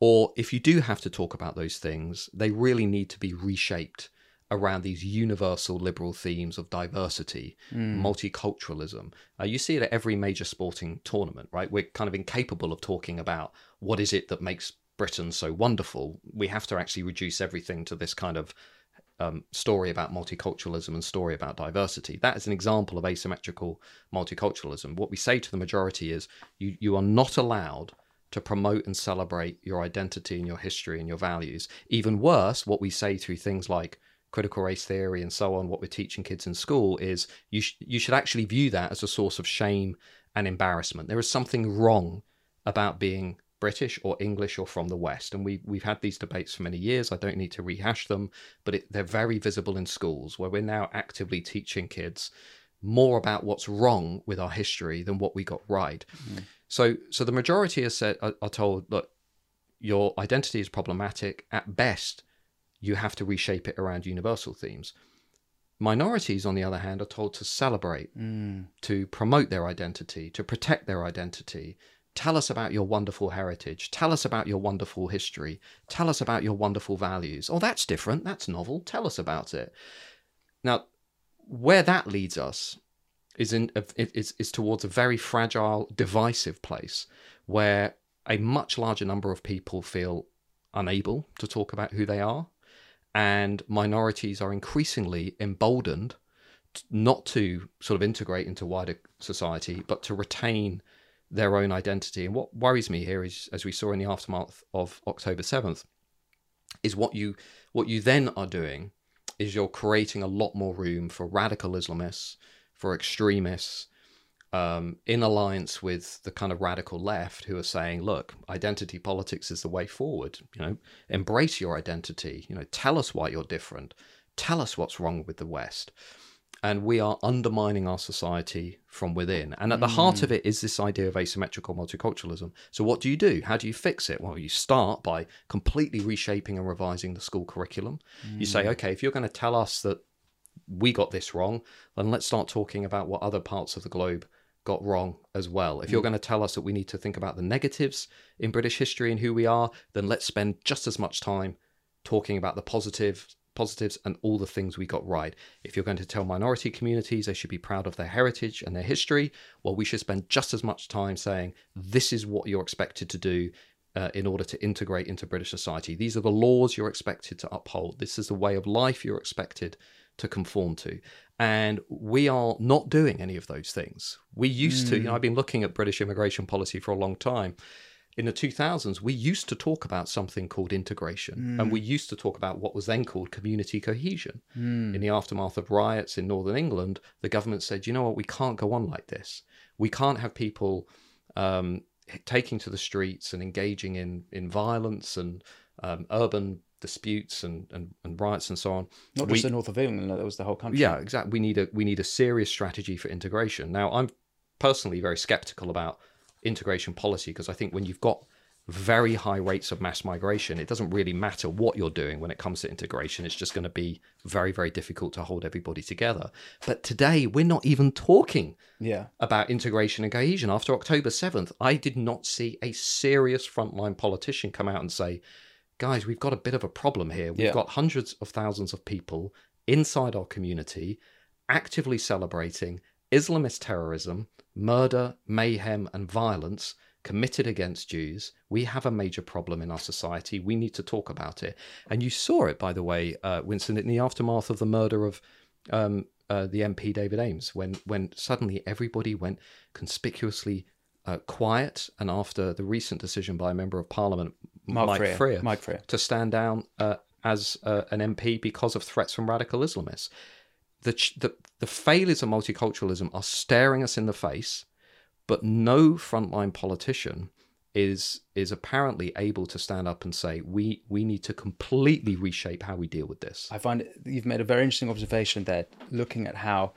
or if you do have to talk about those things, they really need to be reshaped around these universal liberal themes of diversity, mm. multiculturalism. Uh, you see it at every major sporting tournament, right? We're kind of incapable of talking about what is it that makes Britain so wonderful. We have to actually reduce everything to this kind of um, story about multiculturalism and story about diversity. That is an example of asymmetrical multiculturalism. What we say to the majority is you, you are not allowed to promote and celebrate your identity and your history and your values. Even worse, what we say through things like critical race theory and so on, what we're teaching kids in school is you, sh- you should actually view that as a source of shame and embarrassment. There is something wrong about being British or English or from the West. And we, we've had these debates for many years. I don't need to rehash them, but it, they're very visible in schools where we're now actively teaching kids more about what's wrong with our history than what we got right. Mm. So, so the majority are, said, are, are told, look, your identity is problematic. At best, you have to reshape it around universal themes. Minorities, on the other hand, are told to celebrate, mm. to promote their identity, to protect their identity, Tell us about your wonderful heritage. Tell us about your wonderful history. Tell us about your wonderful values. Oh, that's different. That's novel. Tell us about it. Now, where that leads us is in is, is towards a very fragile, divisive place where a much larger number of people feel unable to talk about who they are, and minorities are increasingly emboldened not to sort of integrate into wider society, but to retain their own identity. And what worries me here is, as we saw in the aftermath of October 7th, is what you what you then are doing is you're creating a lot more room for radical Islamists, for extremists, um, in alliance with the kind of radical left who are saying, look, identity politics is the way forward. You know, embrace your identity. You know, tell us why you're different. Tell us what's wrong with the West and we are undermining our society from within. And at the heart of mm. it is this idea of asymmetrical multiculturalism. So, what do you do? How do you fix it? Well, you start by completely reshaping and revising the school curriculum. Mm. You say, mm. okay, if you're going to tell us that we got this wrong, then let's start talking about what other parts of the globe got wrong as well. If you're mm. going to tell us that we need to think about the negatives in British history and who we are, then let's spend just as much time talking about the positive positives and all the things we got right. If you're going to tell minority communities they should be proud of their heritage and their history, well, we should spend just as much time saying this is what you're expected to do uh, in order to integrate into British society. These are the laws you're expected to uphold. This is the way of life you're expected to conform to. And we are not doing any of those things. We used mm. to, you know, hmm. I've been looking at British immigration policy for a long time in the 2000s, we used to talk about something called integration, mm. and we used to talk about what was then called community cohesion. Mm. In the aftermath of riots in northern England, the government said, you know what, we can't go on like this. We can't have people um, taking to the streets and engaging in, in violence and um, urban disputes and, and, and riots and so on.
Not just the north of England, that was the whole country.
Yeah, exactly. We need a we need a serious strategy for integration. Now, I'm personally very skeptical about integration policy because I think when you've got very high rates of mass migration, it doesn't really matter what you're doing when it comes to integration. It's just going to be very, very difficult to hold everybody together. But today, we're not even talking
yeah.
about integration and cohesion. After October 7th, I did not see a serious frontline politician come out and say, guys, we've got a bit of a problem here. We've yeah. got hundreds of thousands of people inside our community actively celebrating Islamist terrorism murder, mayhem, and violence committed against Jews, we have a major problem in our society. We need to talk about it. And you saw it, by the way, uh, Winston, in the aftermath of the murder of um, uh, the MP David Amess, when when suddenly everybody went conspicuously uh, quiet, and after the recent decision by a member of Parliament, Mark Mike Freer, Freer,
Mike Freer.
to stand down uh, as uh, an MP because of threats from radical Islamists the, the, the failures of multiculturalism are staring us in the face, but no frontline politician is is apparently able to stand up and say we we need to completely reshape how we deal with this.
I find you've made a very interesting observation there, looking at how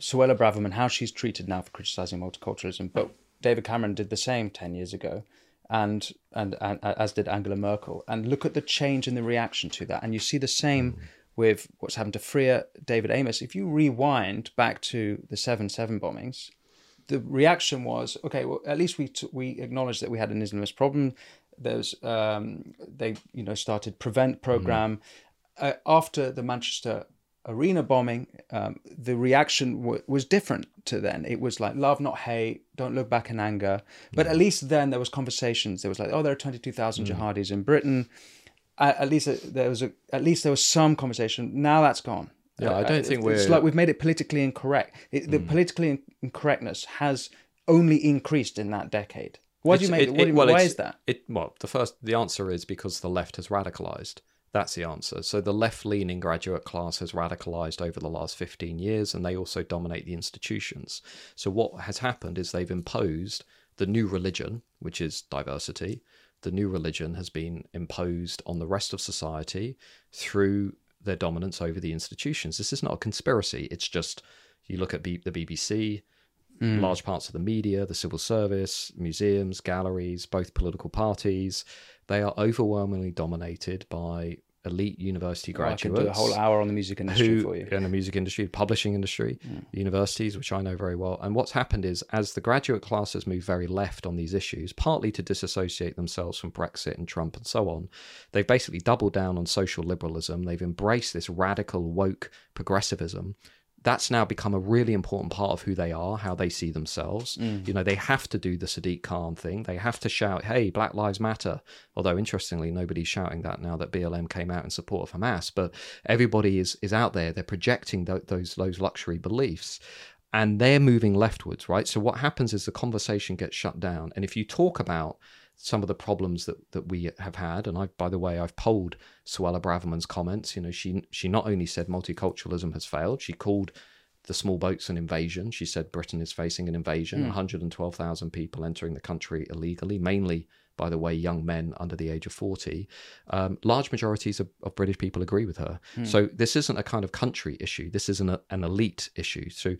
Suella Braverman how she's treated now for criticizing multiculturalism, but David Cameron did the same ten years ago, and and, and as did Angela Merkel. And look at the change in the reaction to that, and you see the same. Mm with what's happened to Freer, David Amess, if you rewind back to the 7 7 bombings, the reaction was okay, well, at least we, t- we acknowledged that we had an Islamist problem. There's, um, they, you know, started prevent program. Mm. Uh, after the Manchester arena bombing, um, the reaction w- was different to then. It was like love, not hate. Don't look back in anger. But at least then there was conversations. There was like, oh, there are twenty two thousand mm. jihadis in Britain at, least uh, there was a at least there was some conversation. Now that's gone.
Yeah, I uh, don't uh, think
it's
we're- It's
like we've made it politically incorrect. It, the hmm. politically incorrectness has only increased in that decade. Why do you make?
it-
what do
it-
you-
well,
why is that?
It well, the first the answer is because the left has radicalized. That's the answer. So the left-leaning graduate class has radicalized over the last 15 years and they also dominate the institutions. So what has happened is they've imposed the new religion, which is diversity. The new religion has been imposed on the rest of society through their dominance over the institutions. This is not a conspiracy. It's just you look at B- the BBC, hmm. large parts of the media, the civil service, museums, galleries, both political parties, they are overwhelmingly dominated by elite university
Oh, I could
graduates
do a whole hour on the music industry
who
for you.
in the music industry, publishing industry, hmm. universities, which I know very well. And what's happened is, as the graduate class has moved very left on these issues, partly to disassociate themselves from Brexit and Trump and so on, they've basically doubled down on social liberalism. They've embraced this radical woke progressivism. That's now become a really important part of who they are, how they see themselves. Mm. You know, they have to do the Sadiq Khan thing. They have to shout, "Hey, Black Lives Matter." Although interestingly, nobody's shouting that now that BLM came out in support of Hamas. But everybody is is out there. They're projecting th- those those luxury beliefs, and they're moving leftwards, right? So what happens is the conversation gets shut down, and if you talk about some of the problems that, that we have had, and I, by the way, I've polled Suella Braverman's comments. You know, she she not only said multiculturalism has failed, she called the small boats an invasion. She said Britain is facing an invasion. 112,000 people entering the country illegally, mainly, by the way, young men under the age of 40. Um, large majorities of, of British people agree with her. So this isn't a kind of country issue. This is an, an elite issue. So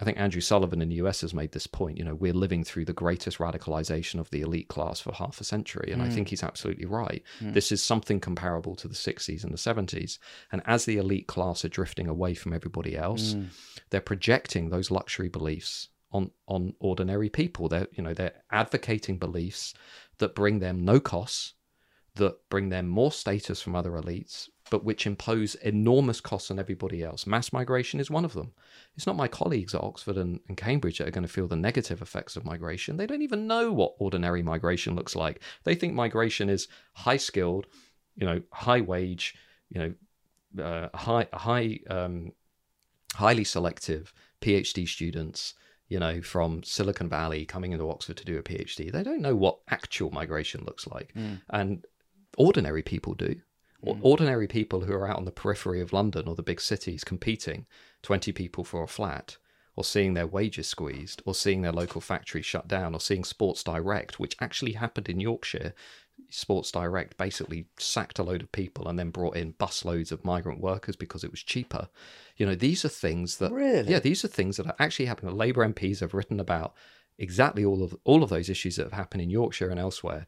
I think Andrew Sullivan in the US has made this point. You know, we're living through the greatest radicalization of the elite class for half a century. And I mm. think he's absolutely right. Mm. This is something comparable to the 60s and the 70s. And as the elite class are drifting away from everybody else, mm. they're projecting those luxury beliefs on, on ordinary people. They're, you know, they're advocating beliefs that bring them no costs, that bring them more status from other elites, but which impose enormous costs on everybody else. Mass migration is one of them. It's not my colleagues at Oxford and, and Cambridge that are going to feel the negative effects of migration. They don't even know what ordinary migration looks like. They think migration is high skilled, you know, high wage, you know, uh, high, high, um, highly selective PhD students you know, from Silicon Valley coming into Oxford to do a PhD. They don't know what actual migration looks like. And ordinary people do. Or- mm. Ordinary people who are out on the periphery of London or the big cities competing, 20 people for a flat, or seeing their wages squeezed, or seeing their local factory shut down, or seeing Sports Direct, which actually happened in Yorkshire. Sports Direct basically sacked a load of people and then brought in busloads of migrant workers because it was cheaper. You know, these are things that
Really?
yeah, these are things that are actually happening. The Labour MPs have written about exactly all of all of those issues that have happened in Yorkshire and elsewhere.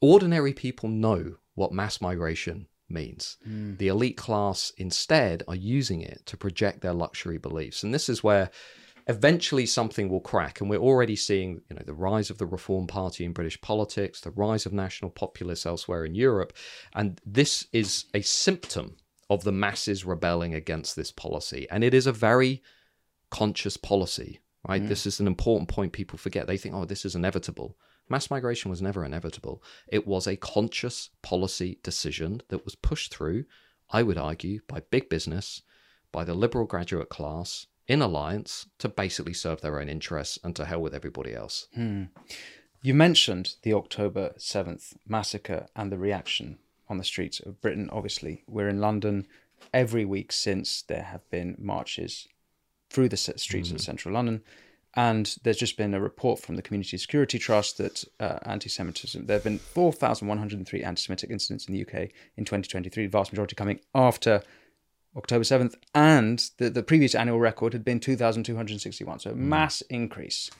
Ordinary people know what mass migration means. Hmm. The elite class instead are using it to project their luxury beliefs, and this is where eventually something will crack. And we're already seeing, you know, the rise of the Reform Party in British politics, the rise of national populists elsewhere in Europe, and this is a symptom of the masses rebelling against this policy, and it is a very conscious policy, right? Hmm. This is an important point people forget. They think, oh, this is inevitable. Mass migration was never inevitable. It was a conscious policy decision that was pushed through, I would argue, by big business, by the liberal graduate class in alliance to basically serve their own interests and to hell with everybody else. Hmm.
You mentioned the October 7th massacre and the reaction on the streets of Britain. Obviously, we're in London every week since there have been marches through the streets of hmm. central London. And there's just been a report from the Community Security Trust that uh, anti Semitism, there have been 4,103 anti Semitic incidents in the UK in 2023, the vast majority coming after October 7th. And the, the previous annual record had been 2,261. So, a mass increase.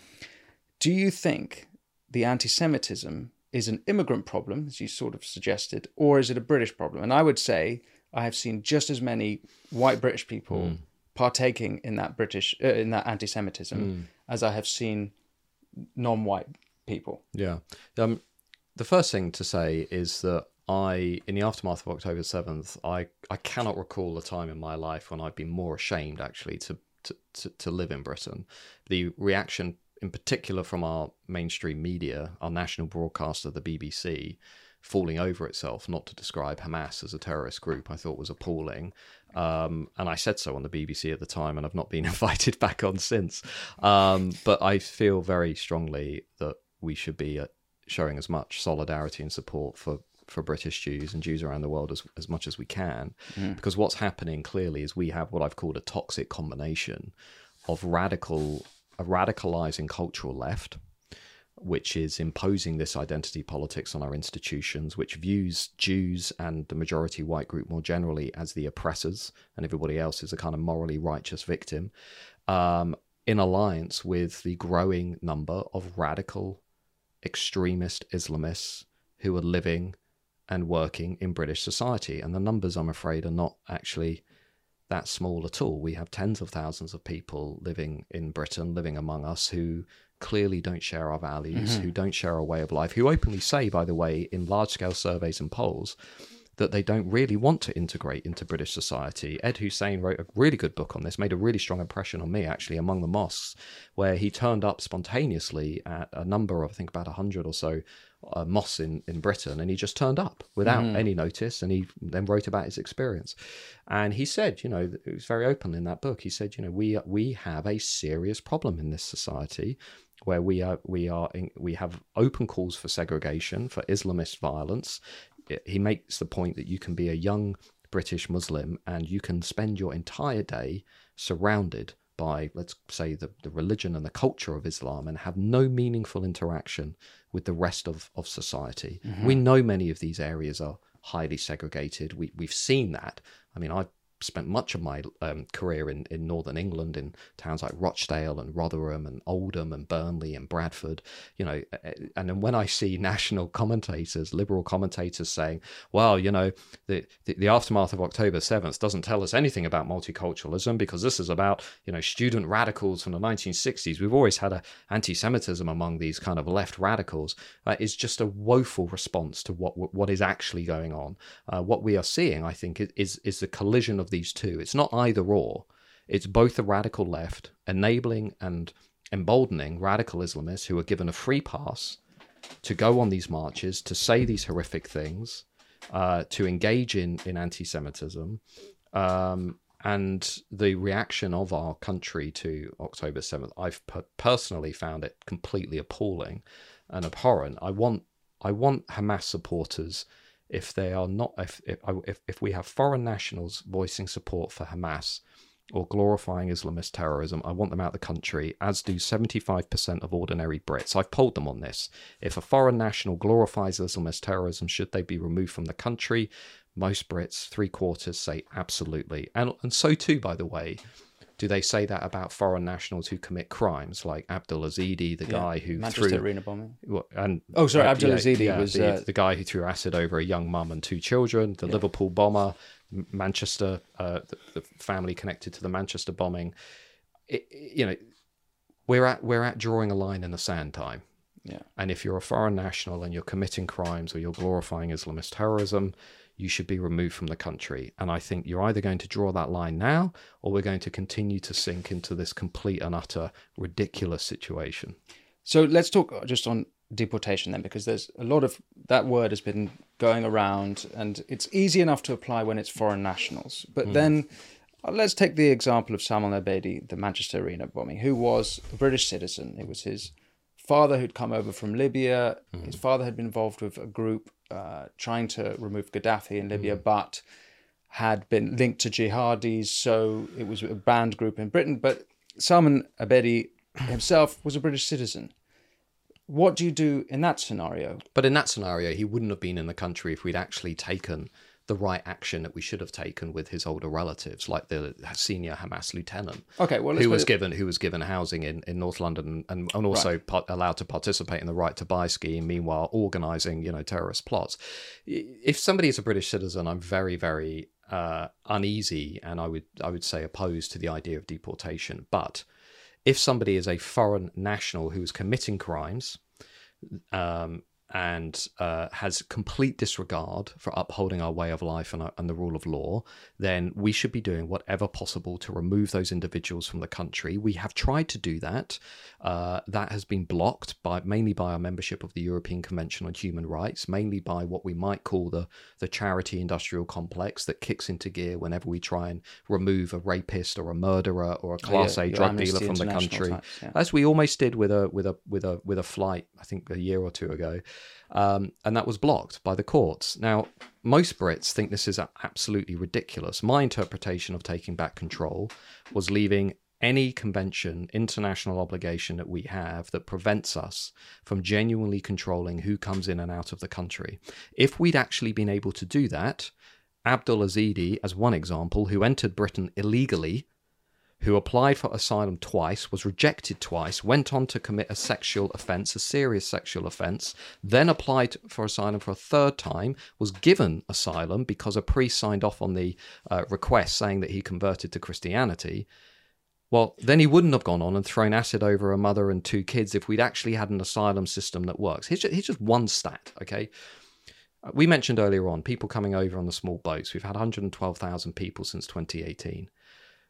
Do you think the anti Semitism is an immigrant problem, as you sort of suggested, or is it a British problem? And I would say I have seen just as many white British people partaking in that British uh, in that anti Semitism as I have seen non white people.
Yeah. Um, the first thing to say is that I, in the aftermath of October 7th, I, I cannot recall a time in my life when I've been more ashamed actually to, to, to, to live in Britain. The reaction, in particular from our mainstream media, our national broadcaster, the BBC, falling over itself not to describe Hamas as a terrorist group, I thought was appalling. Um, and I said so on the BBC at the time, and I've not been [LAUGHS] invited back on since. Um, but I feel very strongly that we should be uh, showing as much solidarity and support for for British Jews and Jews around the world as, as much as we can. Mm. Because what's happening clearly is we have what I've called a toxic combination of radical, a radicalizing cultural left, which is imposing this identity politics on our institutions, which views Jews and the majority white group more generally as the oppressors, and everybody else is a kind of morally righteous victim, um, in alliance with the growing number of radical extremist Islamists who are living and working in British society. And the numbers, I'm afraid, are not actually that small at all. We have tens of thousands of people living in Britain, living among us, who clearly don't share our values, mm-hmm. who don't share our way of life, who openly say, by the way, in large scale surveys and polls, that they don't really want to integrate into British society. Ed Husain wrote a really good book on this, made a really strong impression on me actually among the mosques, where he turned up spontaneously at a number of, I think about 100 or so uh, mosques in, in Britain, and he just turned up without mm. any notice, and he then wrote about his experience. And he said, you know, it was very open in that book. He said, you know, we we have a serious problem in this society where we are we are in, we have open calls for segregation for Islamist violence he makes the point that you can be a young British Muslim and you can spend your entire day surrounded by, let's say, the, the religion and the culture of Islam and have no meaningful interaction with the rest of, of society. Mm-hmm. We know many of these areas are highly segregated. We, we've seen that. I mean, I've spent much of my um, career in, in northern England in towns like Rochdale and Rotherham and Oldham and Burnley and Bradford, you know, and then when I see [LAUGHS] national commentators, liberal commentators saying, well, you know, the, the, the aftermath of October 7th doesn't tell us anything about multiculturalism because this is about, you know, student radicals from the 1960s. We've always had a anti-Semitism among these kind of left radicals. Uh, is just a woeful response to what what is actually going on. Uh, what we are seeing, I think, is is the collision of of these two. It's not either or. It's both the radical left enabling and emboldening radical Islamists who are given a free pass to go on these marches, to say these horrific things, uh, to engage in, in anti Semitism. Um, and the reaction of our country to October 7th, I've personally found it completely appalling and abhorrent. I want I want Hamas supporters if they are not if if if we have foreign nationals voicing support for Hamas or glorifying Islamist terrorism, I want them out of the country, as do 75% of ordinary Brits. I've polled them on this. If a foreign national glorifies Islamist terrorism, should they be removed from the country? Most Brits, three quarters, say absolutely. And, and so too, by the way, do they say that about foreign nationals who commit crimes, like Abdul Ezedi, the yeah. guy who
Manchester
threw
arena bombing?
And
oh, sorry, uh, Abdul Ezedi yeah, was
the, uh, the, guy who threw acid over a young mum and two children. The yeah. Liverpool bomber, Manchester, uh, the, the, family connected to the Manchester bombing. It, you know, we're at we're at drawing a line in the sand time.
Yeah.
And if you're a foreign national and you're committing crimes or you're glorifying Islamist terrorism, you should be removed from the country. And I think you're either going to draw that line now or we're going to continue to sink into this complete and utter ridiculous situation.
So let's talk just on deportation then, because there's a lot of that word has been going around and it's easy enough to apply when it's foreign nationals. But mm. then uh, let's take the example of Salman Abedi, the Manchester Arena bombing, who was a British citizen. It was his father who'd come over from Libya. Mm. His father had been involved with a group uh, trying to remove Gaddafi in Libya, mm. but had been linked to jihadis, so it was a banned group in Britain. But Salman Abedi himself was a British citizen. What do you do in that scenario?
But in that scenario, he wouldn't have been in the country if we'd actually taken the right action that we should have taken with his older relatives, like the senior Hamas lieutenant.
Okay, well,
who was given who was given housing in, in North London and, and also right. part, allowed to participate in the right to buy scheme. Meanwhile, organising you know terrorist plots. If somebody is a British citizen, I'm very very uh, uneasy and I would I would say opposed to the idea of deportation. But if somebody is a foreign national who is committing crimes, um, and uh, has complete disregard for upholding our way of life and, our, and the rule of law, then we should be doing whatever possible to remove those individuals from the country. We have tried to do that. Uh, that has been blocked by mainly by our membership of the European Convention on Human Rights, mainly by what we might call the the charity industrial complex that kicks into gear whenever we try and remove a rapist or a murderer or a class
Oh, yeah,
A drug dealer from the country
types, yeah.
as we almost did with a with a with a with a flight i think a year or two ago um, and that was blocked by the courts. Now most brits think this is absolutely ridiculous. My interpretation of taking back control was leaving any convention international obligation that we have that prevents us from genuinely controlling who comes in and out of the country. If we'd actually been able to do that abdul ezedi as one example who entered britain illegally who applied for asylum twice, was rejected twice, went on to commit a sexual offence, a serious sexual offence, then applied for asylum for a third time, was given asylum because a priest signed off on the uh, request saying that he converted to Christianity. Well, then he wouldn't have gone on and thrown acid over a mother and two kids if we'd actually had an asylum system that works. Here's just, here's just one stat, okay? Uh, We mentioned earlier on people coming over on the small boats. We've had 112,000 people since 2018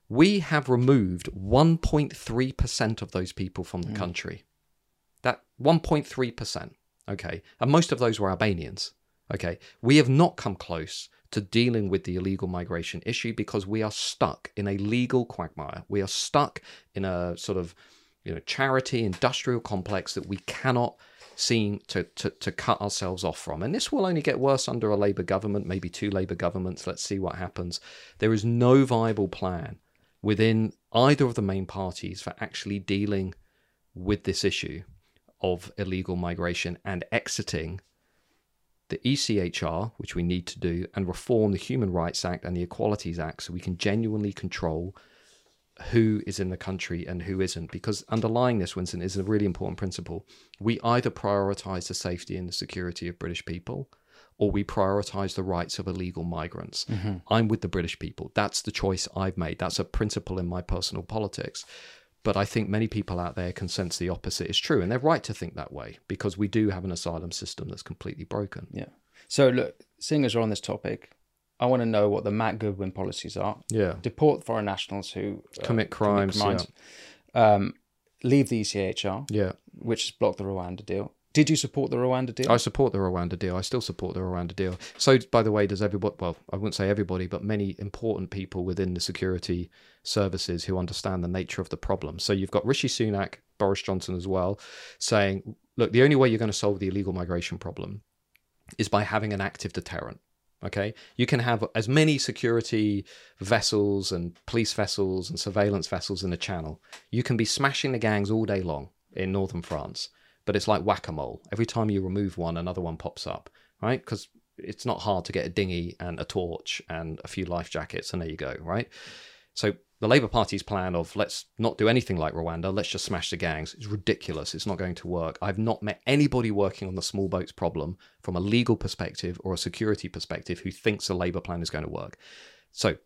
we have removed 1.3% of those people from the mm. country. That 1.3%. Okay. And most of those were Albanians. Okay. We have not come close to dealing with the illegal migration issue because we are stuck in a legal quagmire. We are stuck in a sort of you know charity industrial complex that we cannot seem to, to, to cut ourselves off from. And this will only get worse under a Labour government, maybe two Labour governments. Let's see what happens. There is no viable plan within either of the main parties for actually dealing with this issue of illegal migration and exiting the ECHR, which we need to do, and reform the Human Rights Act and the Equalities Act so we can genuinely control who is in the country and who isn't. Because underlying this, Winston, is a really important principle. We either prioritize the safety and the security of British people, or we prioritize the rights of illegal migrants. I'm with the British people. That's the choice I've made. That's a principle in my personal politics. But I think many people out there can sense the opposite is true, and they're right to think that way because we do have an asylum system that's completely broken.
Yeah. So look, seeing as we're on this topic, I want to know what the Matt Goodwin policies are.
Yeah.
Deport foreign nationals who uh,
Commit crimes,
Um, leave the ECHR,
Yeah.
which has blocked the Rwanda deal. Did you support the Rwanda deal?
I support the Rwanda deal. I still support the Rwanda deal. So, by the way, does everybody, well, I wouldn't say everybody, but many important people within the security services who understand the nature of the problem. So, you've got Rishi Sunak, Boris Johnson as well, saying, look, the only way you're going to solve the illegal migration problem is by having an active deterrent. Okay, you can have as many security vessels and police vessels and surveillance vessels in the channel. You can be smashing the gangs all day long in northern France, but it's like whack a mole. Every time you remove one, another one pops up, right? Because it's not hard to get a dinghy and a torch and a few life jackets, and there you go, right? So the Labour Party's plan of let's not do anything like Rwanda, let's just smash the gangs is ridiculous. It's not going to work. I've not met anybody working on the small boats problem from a legal perspective or a security perspective who thinks the Labour plan is going to work. So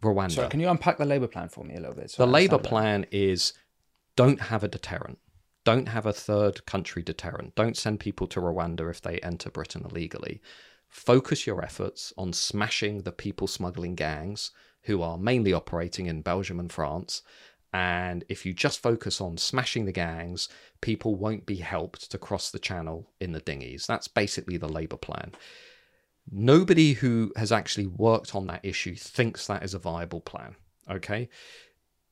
Rwanda.
Sorry, can you unpack the Labour plan for me a little bit? so
the Labour plan is don't have a deterrent. Don't have a third country deterrent. Don't send people to Rwanda if they enter Britain illegally. Focus your efforts on smashing the people smuggling gangs who are mainly operating in Belgium and France. And if you just focus on smashing the gangs, people won't be helped to cross the channel in the dinghies. That's basically the Labour plan. Nobody who has actually worked on that issue thinks that is a viable plan. Okay.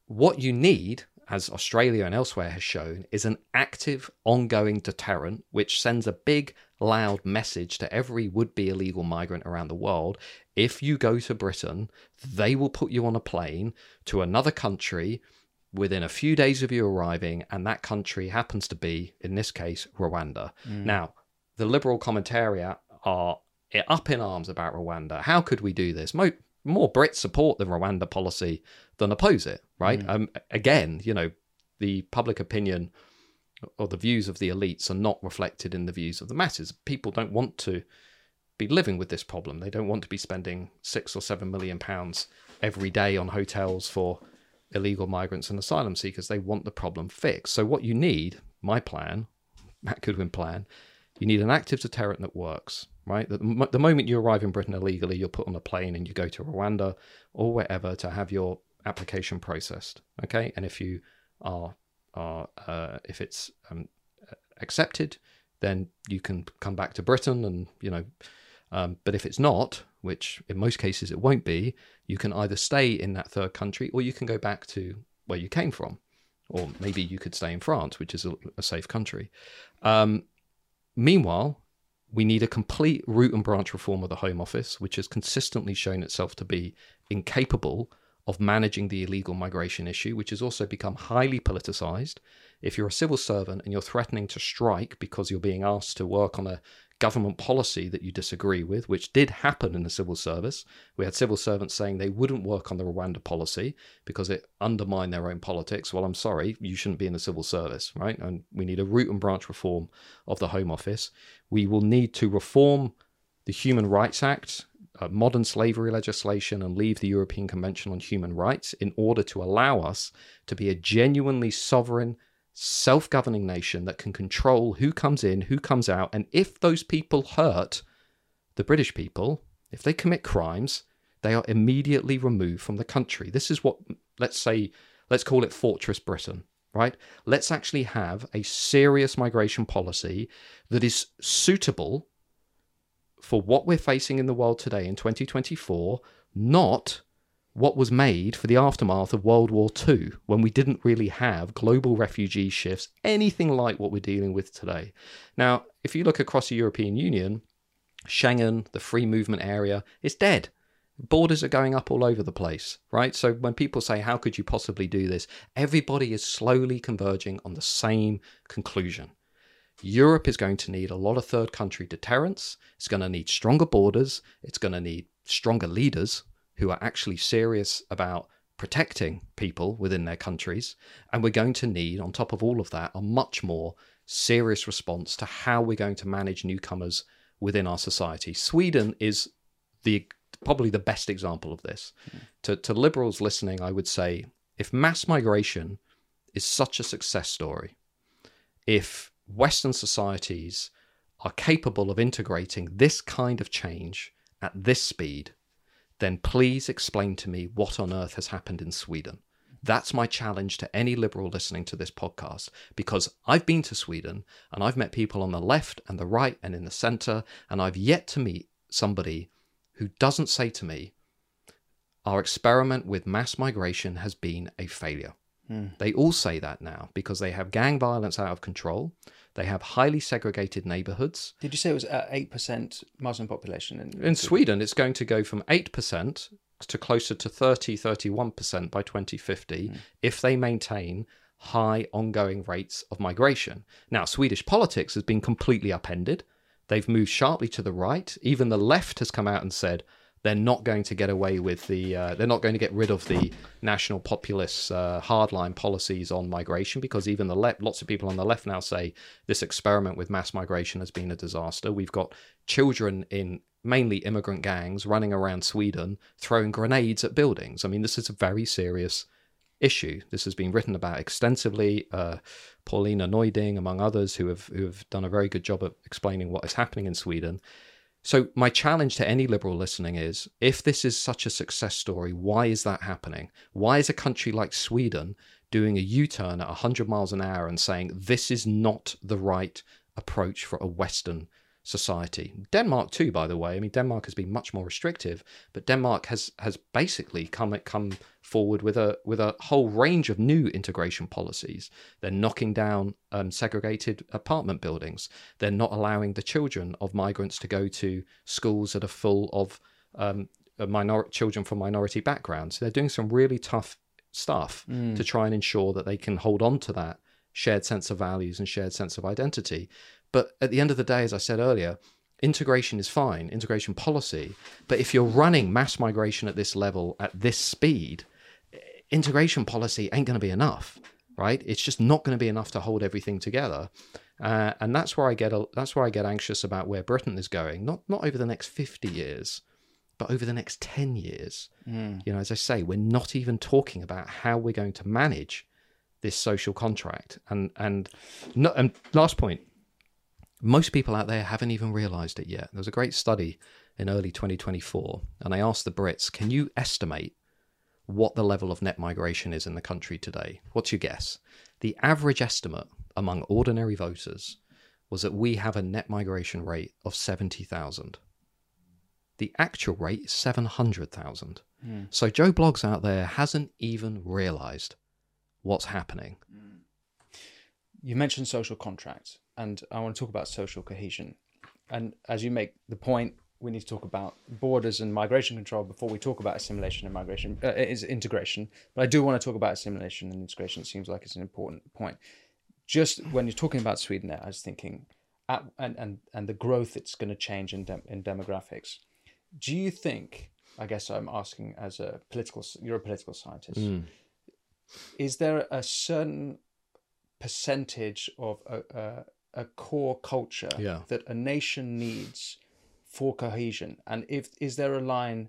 What you need, as Australia and elsewhere has shown, is an active, ongoing deterrent which sends a big, loud message to every would be illegal migrant around the world. If you go to Britain, they will put you on a plane to another country within a few days of you arriving, and that country happens to be, in this case, Rwanda. Mm. Now, the liberal commentariat are eh, up in arms about Rwanda. How could we do this? Mo- more Brits support the Rwanda policy than oppose it, right? Um, again, you know, the public opinion or the views of the elites are not reflected in the views of the masses. People don't want to be living with this problem. They don't want to be spending six or seven million pounds every day on hotels for illegal migrants and asylum seekers. They want the problem fixed. So what you need, my plan, Matt Goodwin plan, You need an active deterrent that works, right? The, the moment you arrive in Britain illegally, you're put on a plane and you go to Rwanda or wherever to have your application processed, okay? And if you are, are uh, if it's um, accepted, then you can come back to Britain and, you know, um, but if it's not, which in most cases it won't be, you can either stay in that third country or you can go back to where you came from. Or maybe you could stay in France, which is a, a safe country. Um, meanwhile, we need a complete root and branch reform of the Home Office, which has consistently shown itself to be incapable of managing the illegal migration issue, which has also become highly politicized. If you're a civil servant and you're threatening to strike because you're being asked to work on a government policy that you disagree with, which did happen in the civil service. We had civil servants saying they wouldn't work on the Rwanda policy because it undermined their own politics. Well, I'm sorry, you shouldn't be in the civil service, right? And we need a root and branch reform of the Home Office. We will need to reform the Human Rights Act, uh, modern slavery legislation, and leave the European Convention on Human Rights in order to allow us to be a genuinely sovereign self governing nation that can control who comes in, who comes out, and if those people hurt the British people, if they commit crimes, they are immediately removed from the country. This is what, let's say, let's call it Fortress Britain, right? Let's actually have a serious migration policy that is suitable for what we're facing in the world today in 2024, not what was made for the aftermath of World War II, when we didn't really have global refugee shifts, anything like what we're dealing with today. Now, if you look across the European Union, Schengen, the free movement area, is dead. Borders are going up all over the place, right? So when people say, How could you possibly do this? Everybody is slowly converging on the same conclusion. Europe is going to need a lot of third country deterrence. It's going to need stronger borders. It's going to need stronger leaders who are actually serious about protecting people within their countries. And we're going to need, on top of all of that, a much more serious response to how we're going to manage newcomers within our society. Sweden is the probably the best example of this. Mm. To, to liberals listening, I would say if mass migration is such a success story, if Western societies are capable of integrating this kind of change at this speed, then please explain to me what on earth has happened in Sweden. That's my challenge to any liberal listening to this podcast because I've been to Sweden and I've met people on the left and the right and in the center, and I've yet to meet somebody who doesn't say to me, Our experiment with mass migration has been a failure. Hmm. They all say that now because they have gang violence out of control. They have highly segregated neighborhoods.
Did you say it was eight percent Muslim population
in, in Sweden? It's going to go from eight percent to closer to 30, 31% by 2050 mm. if they maintain high ongoing rates of migration. Now, Swedish politics has been completely upended. They've moved sharply to the right. Even the left has come out and said, they're not going to get away with the uh, they're not going to get rid of the national populist uh, hardline policies on migration because even the left lots of people on the left now say this experiment with mass migration has been a disaster. We've got children in mainly immigrant gangs running around Sweden throwing grenades at buildings. I mean this is a very serious issue. This has been written about extensively. Uh, Paulina Neuding among others who have who have done a very good job of explaining what is happening in Sweden so, my challenge to any liberal listening is if this is such a success story, why is that happening? Why is a country like Sweden doing a U turn at 100 miles an hour and saying this is not the right approach for a Western society. Denmark too, by the way. I mean, Denmark has been much more restrictive, but Denmark has has basically come come forward with a with a whole range of new integration policies. They're knocking down um, segregated apartment buildings. They're not allowing the children of migrants to go to schools that are full of um, minor- children from minority backgrounds. They're doing some really tough stuff mm. to try and ensure that they can hold on to that shared sense of values and shared sense of identity. But at the end of the day, as I said earlier, integration is fine, integration policy. But if you're running mass migration at this level, at this speed, integration policy ain't going to be enough, right? It's just not going to be enough to hold everything together. Uh, and that's where I get a, that's where I get anxious about where Britain is going. Not not over the next fifty years, but over the next ten years. Mm. You know, as I say, we're not even talking about how we're going to manage this social contract. And and no, and last point, most people out there haven't even realized it yet. There was a great study in early 2024, and I asked the Brits, can you estimate what the level of net migration is in the country today? What's your guess? The average estimate among ordinary voters was that we have a net migration rate of 70,000. The actual rate is 700,000.
Mm.
So Joe Bloggs out there hasn't even realized what's happening.
You mentioned social contracts, and I want to talk about social cohesion. And as you make the point, we need to talk about borders and migration control before we talk about assimilation and migration uh, is integration. But I do want to talk about assimilation and integration. It seems like it's an important point. Just when you're talking about Sweden, I was thinking, at, and and and the growth it's going to change in dem, in demographics. Do you think? I guess I'm asking as a political. You're a political scientist.
Mm.
Is there a certain percentage of a, a, a core culture
Yeah.
that a nation needs for cohesion? And if is there a line?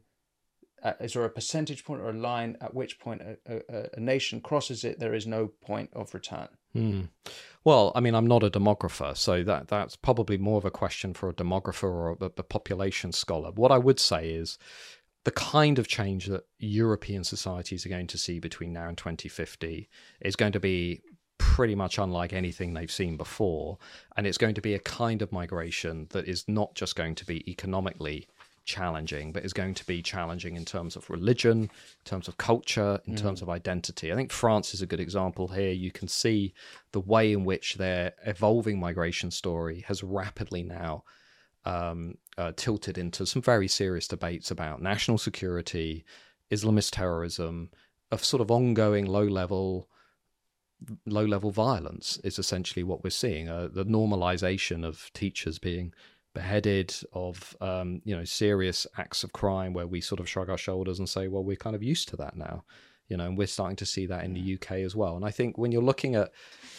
Uh, is there a percentage point or a line at which point a, a, a nation crosses it? There is no point of return.
Hmm. Well, I mean, I'm not a demographer, so that that's probably more of a question for a demographer or a, a population scholar. What I would say is the kind of change that European societies are going to see between now and 2050 is going to be pretty much unlike anything they've seen before. And it's going to be a kind of migration that is not just going to be economically challenging, but is going to be challenging in terms of religion, in terms of culture, in terms of identity. I think France is a good example here. You can see the way in which their evolving migration story has rapidly now um, uh, tilted into some very serious debates about national security, Islamist terrorism, of sort of ongoing low level low level violence is essentially what we're seeing uh, the normalization of teachers being beheaded of um, you know serious acts of crime where we sort of shrug our shoulders and say well we're kind of used to that now you know and we're starting to see that in the UK as well. And I think when you're looking at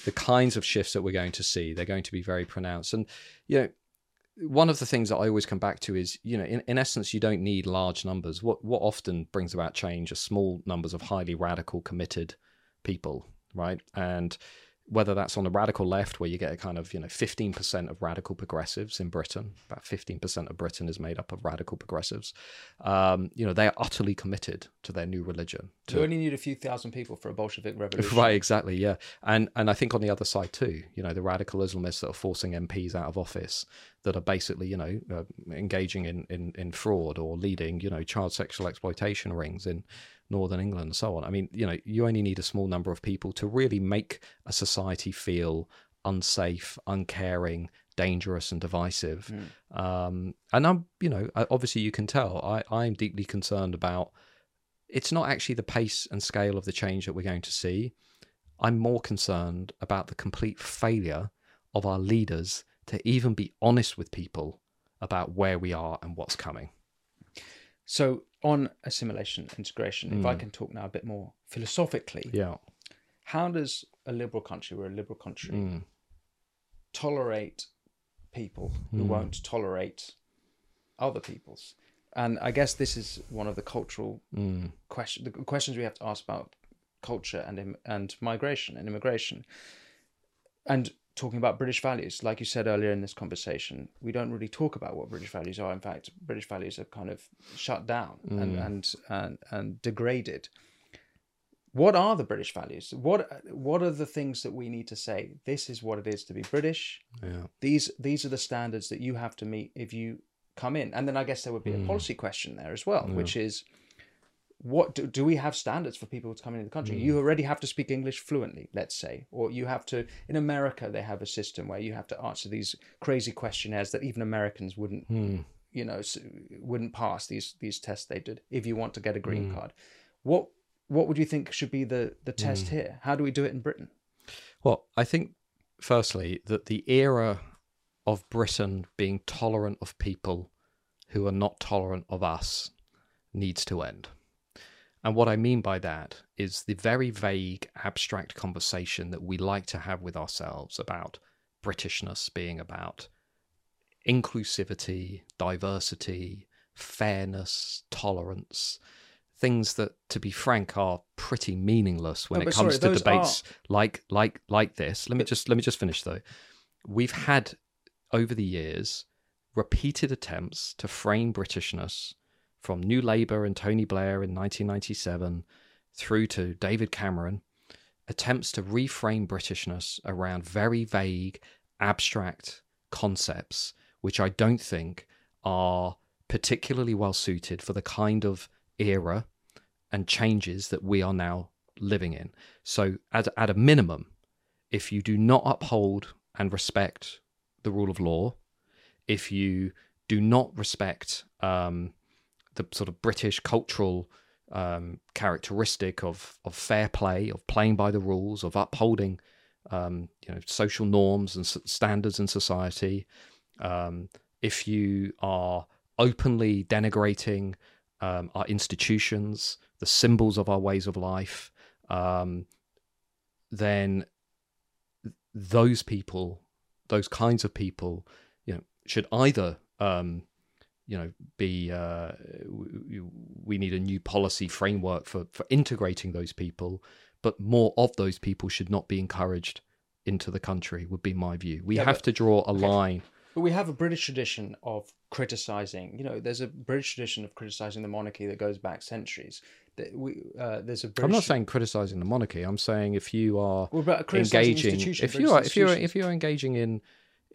the kinds of shifts that we're going to see they're going to be very pronounced. And you know one of the things that I always come back to is, you know, in, in essence, you don't need large numbers. What what often brings about change are small numbers of highly radical, committed people, right? And whether that's on the radical left, where you get a kind of, you know, 15% of radical progressives in Britain, about 15% of Britain is made up of radical progressives. Um, you know, they are utterly committed to their new religion. To,
You only need a few thousand people for a Bolshevik revolution. [LAUGHS]
Right, exactly, yeah, and and I think on the other side too, you know, the radical Islamists that are forcing MPs out of office, that are basically, you know, uh, engaging in, in in fraud or leading, you know, child sexual exploitation rings in northern England and so on. I mean, you know, you only need a small number of people to really make a society feel unsafe, uncaring, dangerous, and divisive. Um, and I'm, you know, obviously you can tell I I'm deeply concerned about. It's not actually the pace and scale of the change that we're going to see. I'm more concerned about the complete failure of our leaders to even be honest with people about where we are and what's coming.
So on assimilation, integration, if I can talk now a bit more philosophically,
Yeah.
how does a liberal country, we're a liberal country,
Mm.
tolerate people who won't tolerate other peoples? And I guess this is one of the cultural
Mm.
question, the questions we have to ask about culture and and migration and immigration. And talking about British values, like you said earlier in this conversation, we don't really talk about what British values are. In fact, British values are kind of shut down and, mm. and and and degraded. What are the British values? What what are the things that we need to say? This is what it is to be British.
Yeah.
These these are the standards that you have to meet if you come in. And then I guess there would be a mm. policy question there as well, which is what do, do we have standards for people to come into the country? You hmm. already have to speak English fluently, let's say, or you have to. In America, they have a system where you have to answer these crazy questionnaires that even Americans wouldn't, hmm. you know, wouldn't pass these these tests they did if you want to get a green hmm. card. What what would you think should be the the test here? How do we do it in Britain?
Well, I think, firstly, that the era of Britain being tolerant of people who are not tolerant of us needs to end. And what I mean by that is the very vague, abstract conversation that we like to have with ourselves about Britishness being about inclusivity, diversity, fairness, tolerance. Things that, to be frank, are pretty meaningless when
No,
it comes
sorry,
to debates like like like this. Let me just let me just finish though. We've had over the years repeated attempts to frame Britishness from New Labour and Tony Blair in 1997 through to David Cameron, attempts to reframe Britishness around very vague, abstract concepts, which I don't think are particularly well suited for the kind of era and changes that we are now living in. So, at, at a minimum, if you do not uphold and respect the rule of law, if you do not respect um, the sort of British cultural um, characteristic of of fair play, of playing by the rules, of upholding um, you know social norms and standards in society. Um, if you are openly denigrating um, our institutions, the symbols of our ways of life, um, then those people, those kinds of people, you know, should either um, you know be uh, we need a new policy framework for for integrating those people but more of those people should not be encouraged into the country would be my view we
Yeah,
have
but-
to draw a
okay.
line
But we have a British tradition of criticizing. You know, there's a British tradition of criticizing the monarchy that goes back centuries. That We uh, there's a British.
i'm not saying criticizing the monarchy i'm saying if you are
Well,
engaging if you are if you're if you're engaging in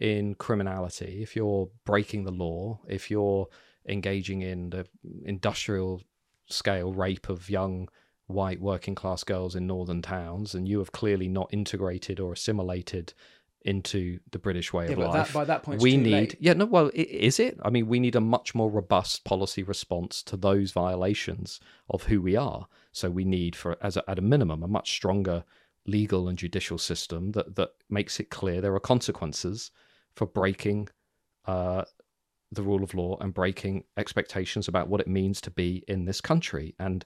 in criminality if you're breaking the law if you're engaging in the industrial scale rape of young white working class girls in northern towns and you have clearly not integrated or assimilated into the british way
yeah,
of life
that, by that point,
we need
late.
yeah no well is it i mean we need a much more robust policy response to those violations of who we are so we need for as a, at a minimum a much stronger legal and judicial system that that makes it clear there are consequences for breaking uh, the rule of law and breaking expectations about what it means to be in this country and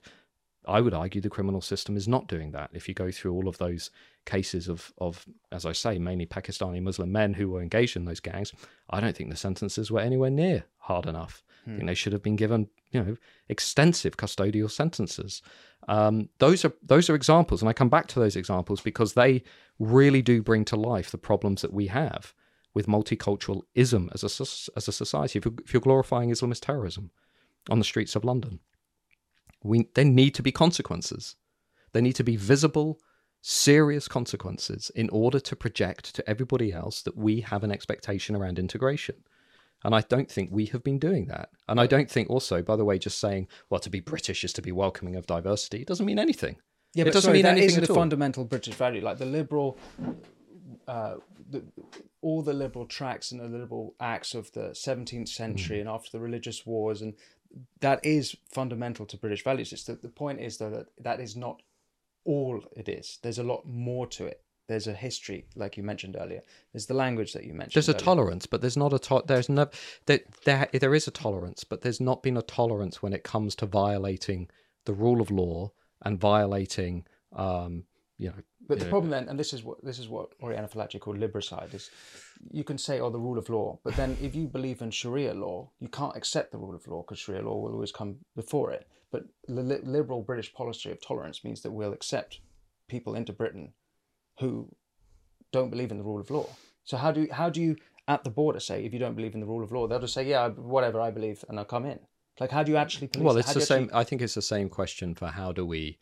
I would argue the criminal system is not doing that. If you go through all of those cases of, of, as I say, mainly Pakistani Muslim men who were engaged in those gangs, I don't think the sentences were anywhere near hard enough. I think they should have been given, you know, extensive custodial sentences. Um, those are those are examples, and I come back to those examples because they really do bring to life the problems that we have with multiculturalism as a as a society. If you're, if you're glorifying Islamist terrorism on the streets of London, we there need to be consequences. There need to be visible, serious consequences in order to project to everybody else that we have an expectation around integration. And I don't think we have been doing that. And I don't think also, by the way, just saying, well, to be British is to be welcoming of diversity doesn't mean anything.
Yeah,
It
but
doesn't
sorry,
mean
that
anything
isn't
at
a
all.
fundamental British value. Like the liberal, uh, the, all the liberal tracts and the liberal acts of the 17th century
Mm.
and after the religious wars, and that is fundamental to British values. It's the, the point is though that that is not all it is. There's a lot more to it. There's a history, like you mentioned earlier. There's the language that you mentioned.
There's a
earlier.
tolerance, but there's not a to- there's no there, there there is a tolerance, but there's not been a tolerance when it comes to violating the rule of law and violating um you know
But the problem then, and this is what this is what Oriana Fallaci called libericide, is you can say, oh, the rule of law, but then if you believe in Sharia law, you can't accept the rule of law because Sharia law will always come before it. But the li- liberal British policy of tolerance means that we'll accept people into Britain who don't believe in the rule of law. So how do how do you at the border say if you don't believe in the rule of law, they'll just say, yeah, whatever I believe, and I'll come in. Like how do you actually police
well it's the same
actually-
i think it's the same question for how do we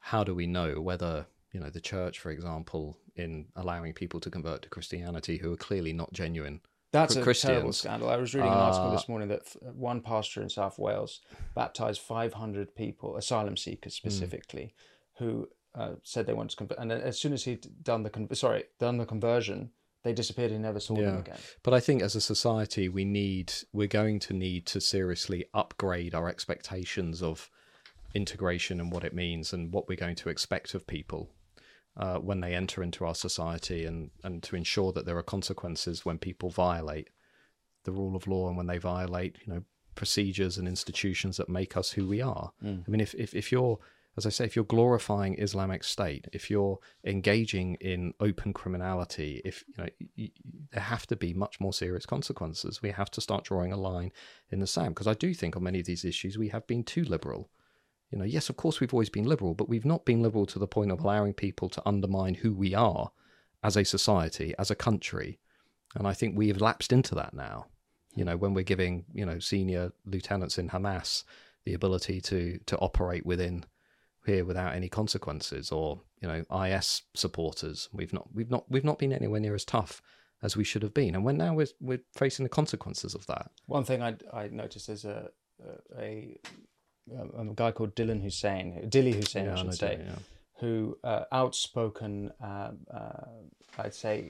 how do we know whether you know the church for example in allowing people to convert to christianity who are clearly not genuine
That's a terrible scandal. I was reading an article
Uh,
this morning that one pastor in South Wales baptized 500 people, asylum seekers
Hmm.
specifically, who uh, said they wanted to convert. And as soon as he'd done the con- sorry done the conversion, they disappeared. and never saw them again.
But I think as a society, we need, we're going to need to seriously upgrade our expectations of integration and what it means and what we're going to expect of people uh, when they enter into our society and, and to ensure that there are consequences when people violate the rule of law and when they violate, you know, procedures and institutions that make us who we are.
Mm.
I mean, if, if, if you're, as I say, if you're glorifying Islamic State, if you're engaging in open criminality, if you know, there have to be much more serious consequences. We have to start drawing a line in the sand because I do think on many of these issues we have been too liberal. You know, yes, of course we've always been liberal, but we've not been liberal to the point of allowing people to undermine who we are as a society, as a country, And I think we have lapsed into that now. You know, when we're giving, you know, senior lieutenants in Hamas the ability to to operate within here without any consequences or, you know, IS supporters. We've not we've not we've not been anywhere near as tough as we should have been. And when now we're we're facing the consequences of that.
One thing I I noticed is a a, a, a guy called Dylan Hussein, Dilly Hussain, I should
know,
say,
yeah.
who uh, outspoken, uh, uh, I'd say,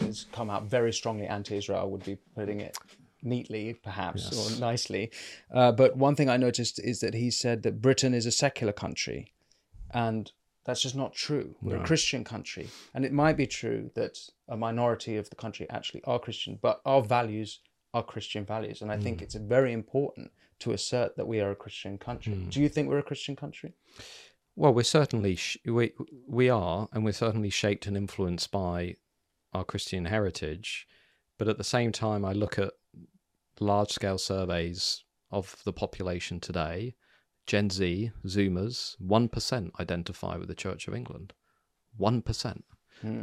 has come out very strongly anti-Israel. Would be putting it neatly, perhaps
Yes.
or nicely. Uh, but one thing I noticed is that he said that Britain is a secular country, and that's just not true. We're
No.
a Christian country, and it might be true that a minority of the country actually are Christian, but our values are Christian values, and I think it's very important to assert that we are a Christian country. Do you think we're a Christian country?
Well, we're certainly sh- we we are, and we're certainly shaped and influenced by our Christian heritage. But at the same time, I look at large scale surveys of the population today. Gen Z, Zoomers, one percent identify with the Church of England. One percent.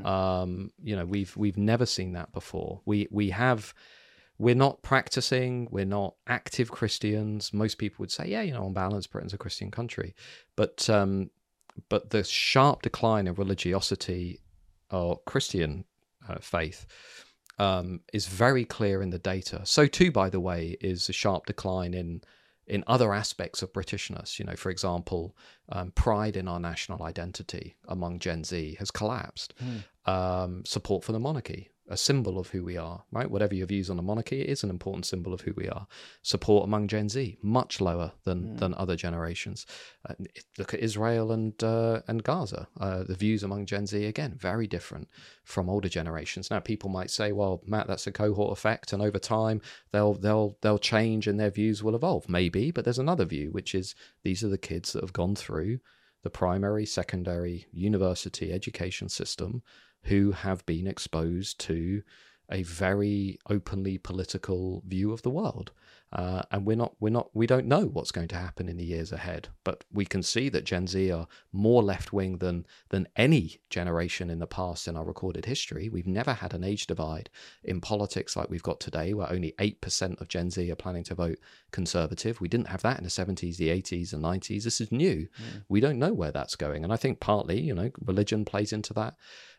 Um, you know, we've we've never seen that before. We we have we're not practicing, we're not active Christians. Most people would say, yeah, you know, on balance, Britain's a Christian country, but um, but the sharp decline in religiosity or Christian uh, faith um, is very clear in the data. So too, by the way, is a sharp decline in in other aspects of Britishness. You know, for example, um, pride in our national identity among Gen Z has collapsed. Um, support for the monarchy, a symbol of who we are, right? Whatever your views on the monarchy, it is an important symbol of who we are. Support among Gen Z, much lower than than other generations. Uh, look at Israel and uh, and Gaza. Uh, the views among Gen Z again very different from older generations. Now, people might say, "Well, Matt, that's a cohort effect, and over time they'll they'll they'll change and their views will evolve." Maybe, but there's another view, which is these are the kids that have gone through the primary, secondary, university education system who have been exposed to a very openly political view of the world. Uh, and we're not, we're not, we don't know what's going to happen in the years ahead. But we can see that Gen Z are more left wing than than any generation in the past in our recorded history. We've never had an age divide in politics like we've got today, where only eight percent of Gen Z are planning to vote conservative. We didn't have that in the seventies, the eighties, and nineties. This is new. We don't know where that's going, and I think partly, you know, religion plays into that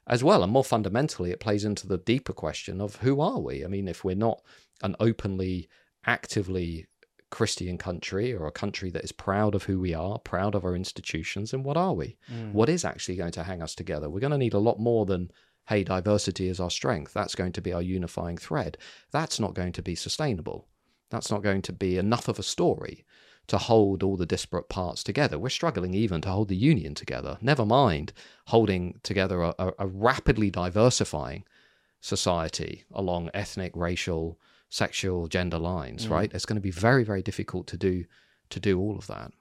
as well. And more fundamentally, it plays into the deeper question of who are we? I mean, if we're not an openly, actively Christian country or a country that is proud of who we are, proud of our institutions, then what are we? Mm. What is actually going to hang us together? We're going to need a lot more than, hey, diversity is our strength. That's going to be our unifying thread. That's not going to be sustainable. That's not going to be enough of a story to hold all the disparate parts together. We're struggling even to hold the union together, never mind holding together a, a, a rapidly diversifying society along ethnic, racial, sexual, gender lines, mm. right? It's going to be very, very difficult to do to do all of that.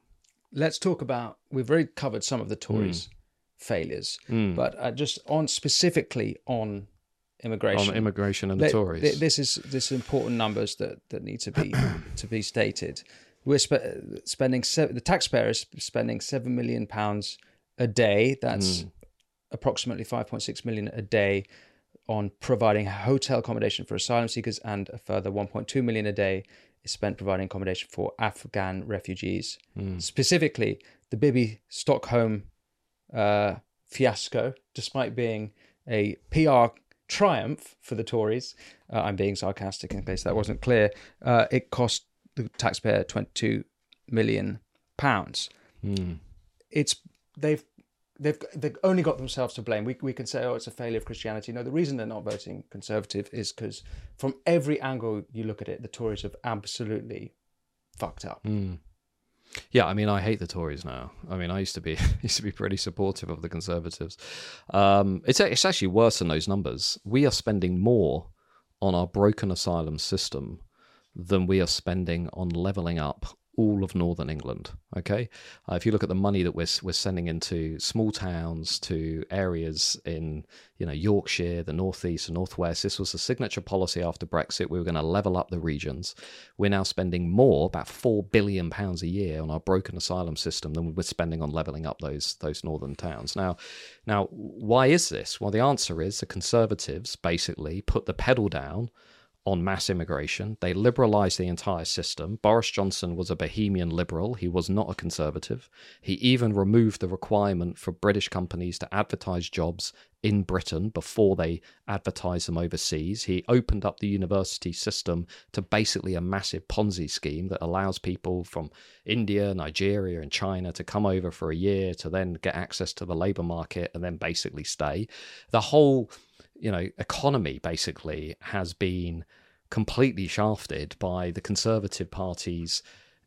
Let's talk about. We've already covered some of the Tories' mm. failures, mm. but uh, just on specifically on immigration.
On immigration and the
Let-
Tories.
th- This is this is important numbers that that need to be [CLEARS THROAT] to be stated. We're spe- spending se- the taxpayer is spending seven million pounds a day. That's approximately five point six million a day on providing hotel accommodation for asylum seekers, and a further one point two million a day is spent providing accommodation for Afghan refugees. Specifically, the Bibby Stockholm uh, fiasco, despite being a PR triumph for the Tories. Uh, I'm being sarcastic in case that wasn't clear. Uh, it cost the taxpayer 22 million pounds. It's they've they've they've only got themselves to blame. We we can say oh it's a failure of Christianity. No, the reason they're not voting Conservative is because from every angle you look at it, the Tories have absolutely fucked up.
Yeah, I mean, I hate the Tories now. I mean, I used to be [LAUGHS] used to be pretty supportive of the Conservatives. Um, it's it's actually worse than those numbers. We are spending more on our broken asylum system than we are spending on leveling up all of northern England. Okay, uh, if you look at the money that we're we're sending into small towns, to areas in you know Yorkshire, the northeast, and northwest, this was a signature policy after Brexit. We were going to level up the regions. We're now spending more, about four billion pounds a year, on our broken asylum system than we were spending on leveling up those those northern towns. Now, now why is this? Well, the answer is the Conservatives basically put the pedal down on mass immigration. They liberalised the entire system. Boris Johnson was a bohemian liberal. He was not a conservative. He even removed the requirement for British companies to advertise jobs in Britain before they advertise them overseas. He opened up the university system to basically a massive Ponzi scheme that allows people from India, Nigeria, and China to come over for a year to then get access to the labour market and then basically stay. The whole you know economy basically has been completely shafted by the Conservative Party's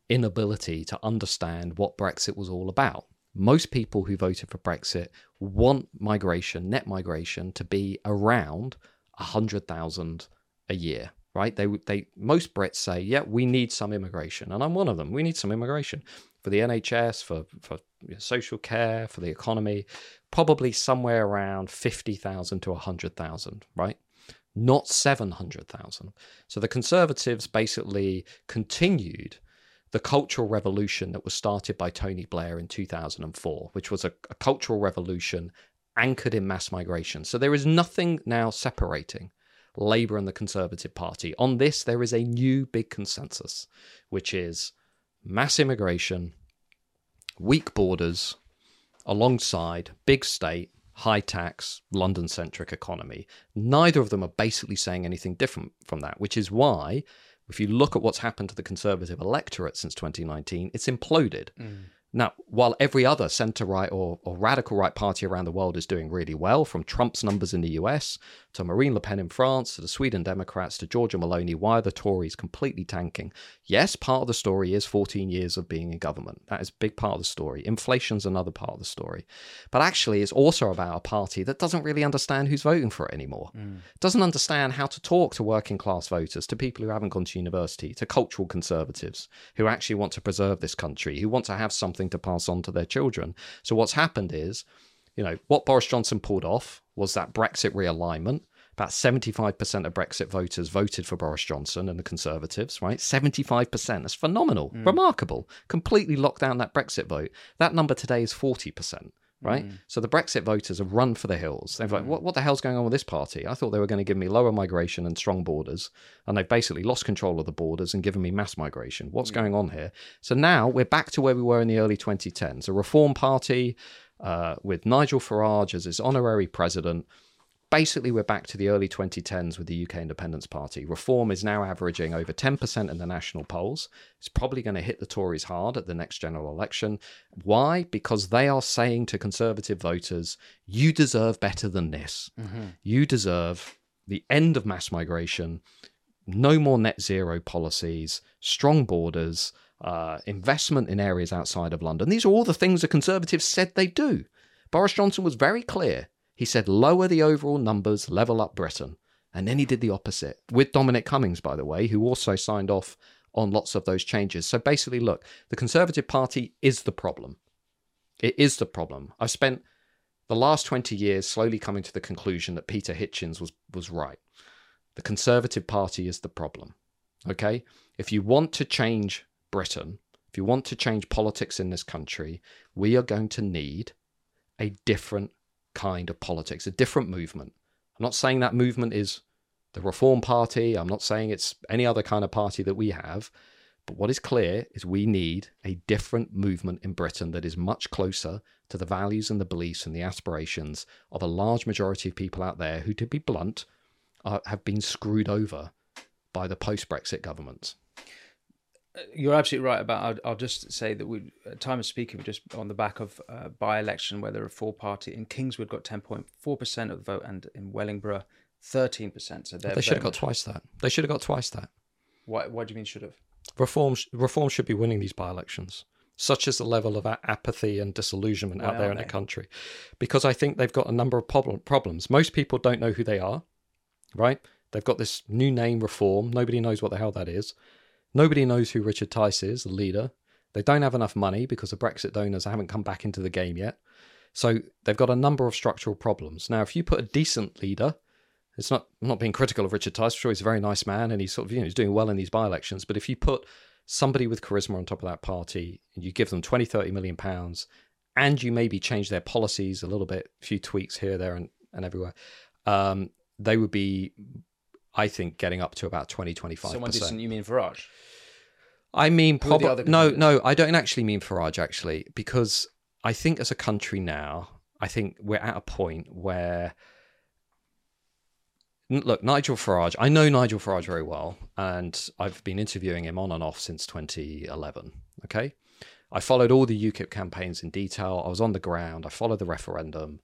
inability to understand what Brexit was all about. Most people who voted for Brexit want migration, net migration, to be around 100,000 a year, right? They, they, most Brits say, yeah, we need some immigration. And I'm one of them. We need some immigration for the NHS, for, for social care, for the economy probably somewhere around 50,000 to 100,000, right? Not 700,000. So the Conservatives basically continued the cultural revolution that was started by Tony Blair in 2004, which was a, a cultural revolution anchored in mass migration. So there is nothing now separating Labour and the Conservative Party. On this, there is a new big consensus, which is mass immigration, weak borders, alongside big state, high tax, London centric economy. Neither of them are basically saying anything different from that, which is why, if you look at what's happened to the Conservative electorate since 2019, it's imploded. Mm. Now, while every other centre right or, or, radical right party around the world is doing really well, from Trump's numbers in the US to Marine Le Pen in France to the Sweden Democrats to Giorgia Meloni, why are the Tories completely tanking? Yes, part of the story is 14 years of being in government. That is a big part of the story. Inflation's another part of the story. But actually, it's also about a party that doesn't really understand who's voting for it anymore. Mm. Doesn't understand how to talk to working class voters, to people who haven't gone to university, to cultural conservatives who actually want to preserve this country, who want to have something to pass on to their children. So what's happened is, you know, what Boris Johnson pulled off was that Brexit realignment. About 75% of Brexit voters voted for Boris Johnson and the Conservatives, right? 75%. That's phenomenal, mm. remarkable. Completely locked down that Brexit vote. That number today is 40% right? Mm. So the Brexit voters have run for the hills. They've mm. like, what, what the hell's going on with this party? I thought they were going to give me lower migration and strong borders, and they've basically lost control of the borders and given me mass migration. What's mm. going on here? So now we're back to where we were in the early 2010s. A reform party uh, with Nigel Farage as its honorary president basically we're back to the early 2010s with the UK Independence Party. Reform is now averaging over 10% in the national polls. It's probably going to hit the Tories hard at the next general election. Why? Because they are saying to Conservative voters, you deserve better than this. Mm-hmm. You deserve the end of mass migration, no more net zero policies, strong borders, uh, investment in areas outside of London. These are all the things the Conservatives said they'd do. Boris Johnson was very clear he said, lower the overall numbers, level up Britain. And then he did the opposite with Dominic Cummings, by the way, who also signed off on lots of those changes. So basically, look, the Conservative Party is the problem. It is the problem. I've spent the last 20 years slowly coming to the conclusion that Peter Hitchens was, was right. The Conservative Party is the problem. Okay? If you want to change Britain, if you want to change politics in this country, we are going to need a different kind of politics, a different movement. I'm not saying that movement is the Reform Party. I'm not saying it's any other kind of party that we have. But what is clear is we need a different movement in Britain that is much closer to the values and the beliefs and the aspirations of a large majority of people out there who, to be blunt, are, have been screwed over by the post Brexit governments
you're absolutely right about. I'll, I'll, just say that we, at time of speaking, we're just on the back of uh, by-election where the Reform party in Kingswood got ten point four percent of the vote, and in Wellingborough thirteen percent. So
they should have got twice that. They should have got twice that.
Why? What do you mean should have?
Reform. Reform should be winning these by-elections. Such is the level of apathy and disillusionment Why out there in they? the country, because I think they've got a number of problem, problems. Most people don't know who they are, right? They've got this new name, Reform. Nobody knows what the hell that is Nobody knows who Richard Tice is, the leader. They don't have enough money because the Brexit donors haven't come back into the game yet. So they've got a number of structural problems. Now, if you put a decent leader, it's not I'm not being critical of Richard Tice. I'm sure he's a very nice man and he's sort of you know he's doing well in these by-elections. But if you put somebody with charisma on top of that party and you give them 20, 30 million pounds and you maybe change their policies a little bit, a few tweaks here, there, and, and everywhere, um, they would be, I think, getting up to about 20, 25
Someone decent, you mean Farage?
I mean,
Who are the
probably no, no. I don't actually mean Farage actually, because I think as a country now, I think we're at a point where. Look, Nigel Farage. I know Nigel Farage very well, and I've been interviewing him on and off since 2011. Okay, I followed all the UKIP campaigns in detail. I was on the ground. I followed the referendum.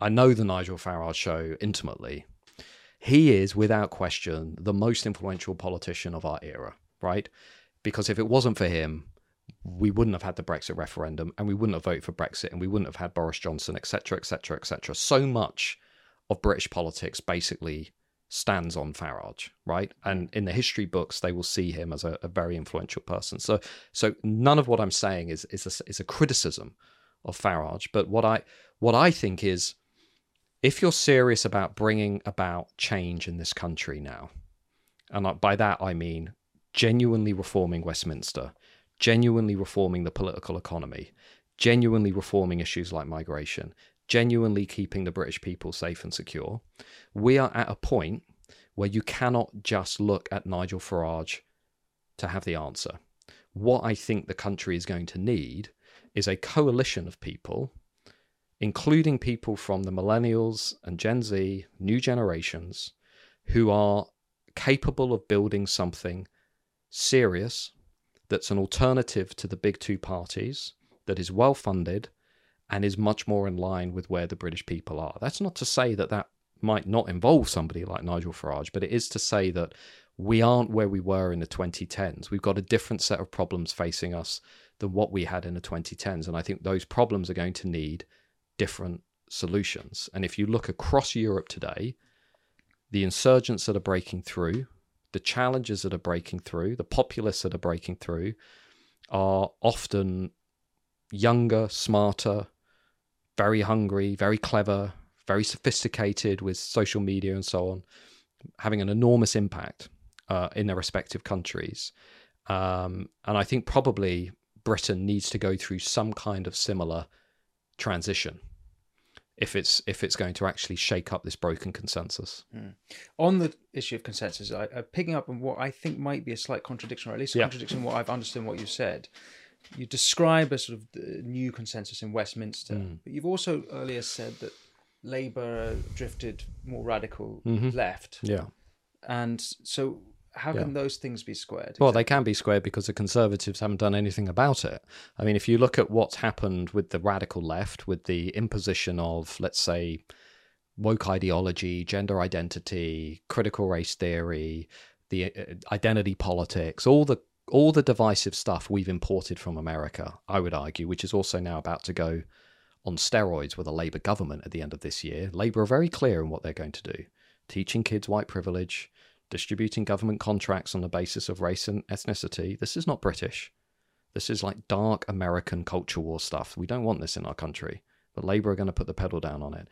I know the Nigel Farage show intimately. He is, without question, the most influential politician of our era, right? Because if it wasn't for him, we wouldn't have had the Brexit referendum and we wouldn't have voted for Brexit and we wouldn't have had Boris Johnson, etc., etc., etc. So much of British politics basically stands on Farage, right? And in the history books, they will see him as a, a very influential person. So, so none of what I'm saying is is a, is a criticism of Farage, but what I what I think is, if you're serious about bringing about change in this country now, and by that I mean genuinely reforming Westminster, genuinely reforming the political economy, genuinely reforming issues like migration, genuinely keeping the British people safe and secure, we are at a point where you cannot just look at Nigel Farage to have the answer. What I think the country is going to need is a coalition of people, including people from the millennials and Gen Z, new generations, who are capable of building something serious that's an alternative to the big two parties, that is well funded, and is much more in line with where the British people are. That's not to say that that might not involve somebody like Nigel Farage, but it is to say that we aren't where we were in the 2010s. We've got a different set of problems facing us than what we had in the 2010s. And I think those problems are going to need different solutions. And if you look across Europe today, the insurgents that are breaking through, the challenges that are breaking through, the populists that are breaking through are often younger, smarter, very hungry, very clever, very sophisticated with social media and so on, having an enormous impact uh, in their respective countries. Um, and I think probably Britain needs to go through some kind of similar transition if it's if it's going to actually shake up this broken consensus.
On the issue of consensus, I, uh, picking up on what I think might be a slight contradiction, or at least a
Yeah.
contradiction in what I've understood what you said. You describe a sort of uh, new consensus in Westminster,
Mm.
but you've also earlier said that Labour drifted more radical
Mhm.
left,
Yeah.
and so how
Yeah.
can those things be squared?
Well, they can be squared because the Conservatives haven't done anything about it. I mean, if you look at what's happened with the radical left, with the imposition of, let's say, woke ideology, gender identity, critical race theory, the uh, identity politics, all the all the divisive stuff we've imported from America, I would argue, which is also now about to go on steroids with a Labour government at the end of this year. Labour are very clear in what they're going to do teaching kids white privilege, distributing government contracts on the basis of race and ethnicity. This is not British. This is like dark American culture war stuff. We don't want this in our country, but Labour are going to put the pedal down on it.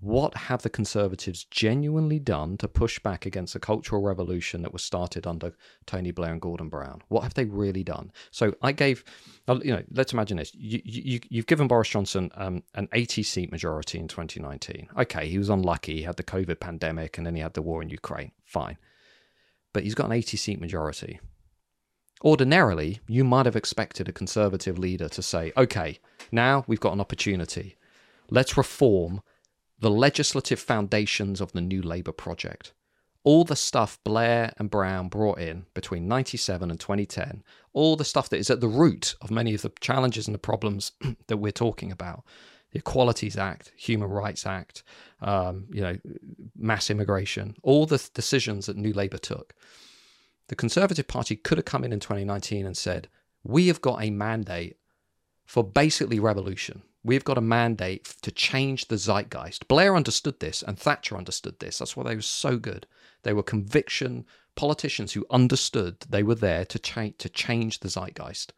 What have the Conservatives genuinely done to push back against the cultural revolution that was started under Tony Blair and Gordon Brown? What have they really done? So I gave, uh, you know, let's imagine this. You, you, you've given Boris Johnson um, an 80 seat majority in 2019. Okay, he was unlucky. He had the COVID pandemic and then he had the war in Ukraine. Fine. But he's got an 80 seat majority. Ordinarily, you might have expected a Conservative leader to say, okay, now we've got an opportunity. Let's reform the legislative foundations of the new Labour project. All the stuff Blair and Brown brought in between 97 and 2010, all the stuff that is at the root of many of the challenges and the problems [CLEARS THROAT] that we're talking about. The Equalities Act, Human Rights Act, um, you know, mass immigration, all the th- decisions that New Labour took. The Conservative Party could have come in in 2019 and said, We have got a mandate for basically revolution. We've got a mandate to change the zeitgeist. Blair understood this and Thatcher understood this. That's why they were so good. They were conviction politicians who understood they were there to, cha- to change the zeitgeist.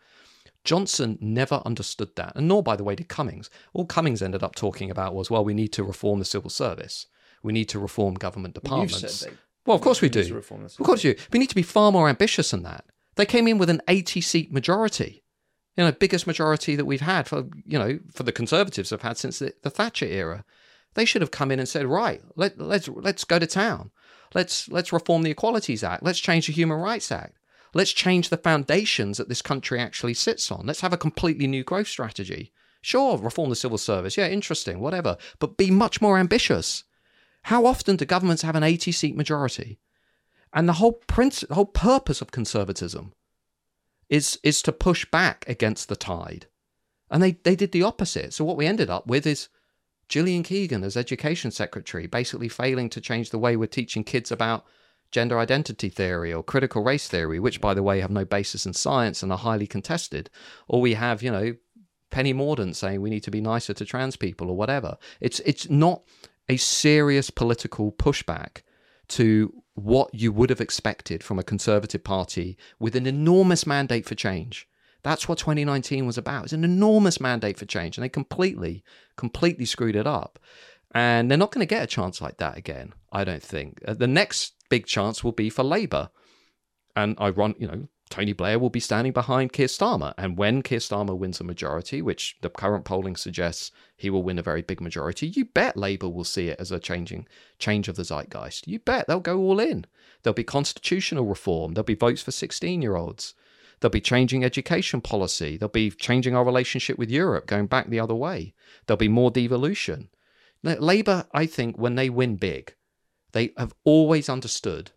Johnson never understood that, and nor, by the way, did Cummings. All Cummings ended up talking about was, well, we need to reform the civil service. We need to reform government departments. well, of course we do. Of course you. We need to be far more ambitious than that. They came in with an 80 seat majority you know, biggest majority that we've had for, you know, for the Conservatives have had since the, the Thatcher era. They should have come in and said, right, let, let's let's go to town. Let's let's reform the Equalities Act. Let's change the Human Rights Act. Let's change the foundations that this country actually sits on. Let's have a completely new growth strategy. Sure, reform the civil service. Yeah, interesting, whatever. But be much more ambitious. How often do governments have an 80 seat majority? And the whole prince, the whole purpose of conservatism is is to push back against the tide. And they, they did the opposite. So what we ended up with is Gillian Keegan as education secretary, basically failing to change the way we're teaching kids about gender identity theory or critical race theory, which by the way have no basis in science and are highly contested. Or we have, you know, Penny Mordaunt saying we need to be nicer to trans people or whatever. It's it's not a serious political pushback to what you would have expected from a Conservative Party with an enormous mandate for change. That's what 2019 was about. It's an enormous mandate for change, and they completely, completely screwed it up. And they're not going to get a chance like that again, I don't think. Uh, the next big chance will be for Labour. And I run, you know, Tony Blair will be standing behind Keir Starmer. And when Keir Starmer wins a majority, which the current polling suggests he will win a very big majority, you bet Labour will see it as a changing change of the zeitgeist. You bet they'll go all in. There'll be constitutional reform. There'll be votes for 16 year olds. They'll be changing education policy. They'll be changing our relationship with Europe, going back the other way. There'll be more devolution. Labour, I think, when they win big, they have always understood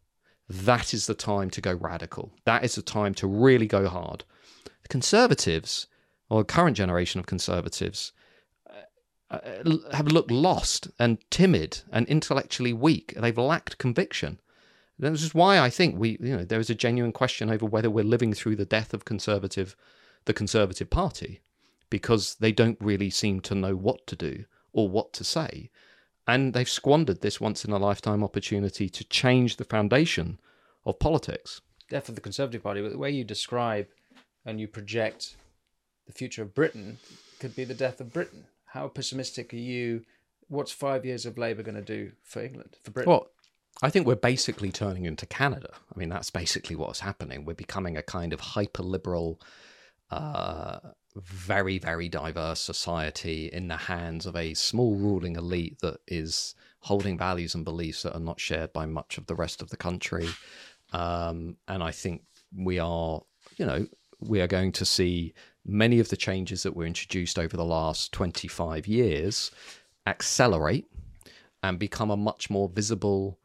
that is the time to go radical. That is the time to really go hard. The conservatives, or the current generation of conservatives, uh, uh, have looked lost and timid and intellectually weak. They've lacked conviction. This is why I think we, you know, there is a genuine question over whether we're living through the death of conservative, the Conservative Party, because they don't really seem to know what to do or what to say. And they've squandered this once in a lifetime opportunity to change the foundation of politics.
Death of the Conservative Party, but the way you describe and you project the future of Britain could be the death of Britain. How pessimistic are you? What's five years of Labour going to do for England, for Britain?
Well, I think we're basically turning into Canada. I mean, that's basically what's happening. We're becoming a kind of hyper liberal, uh, very, very diverse society in the hands of a small ruling elite that is holding values and beliefs that are not shared by much of the rest of the country. Um, and I think we are, you know, we are going to see many of the changes that were introduced over the last 25 years accelerate and become a much more visible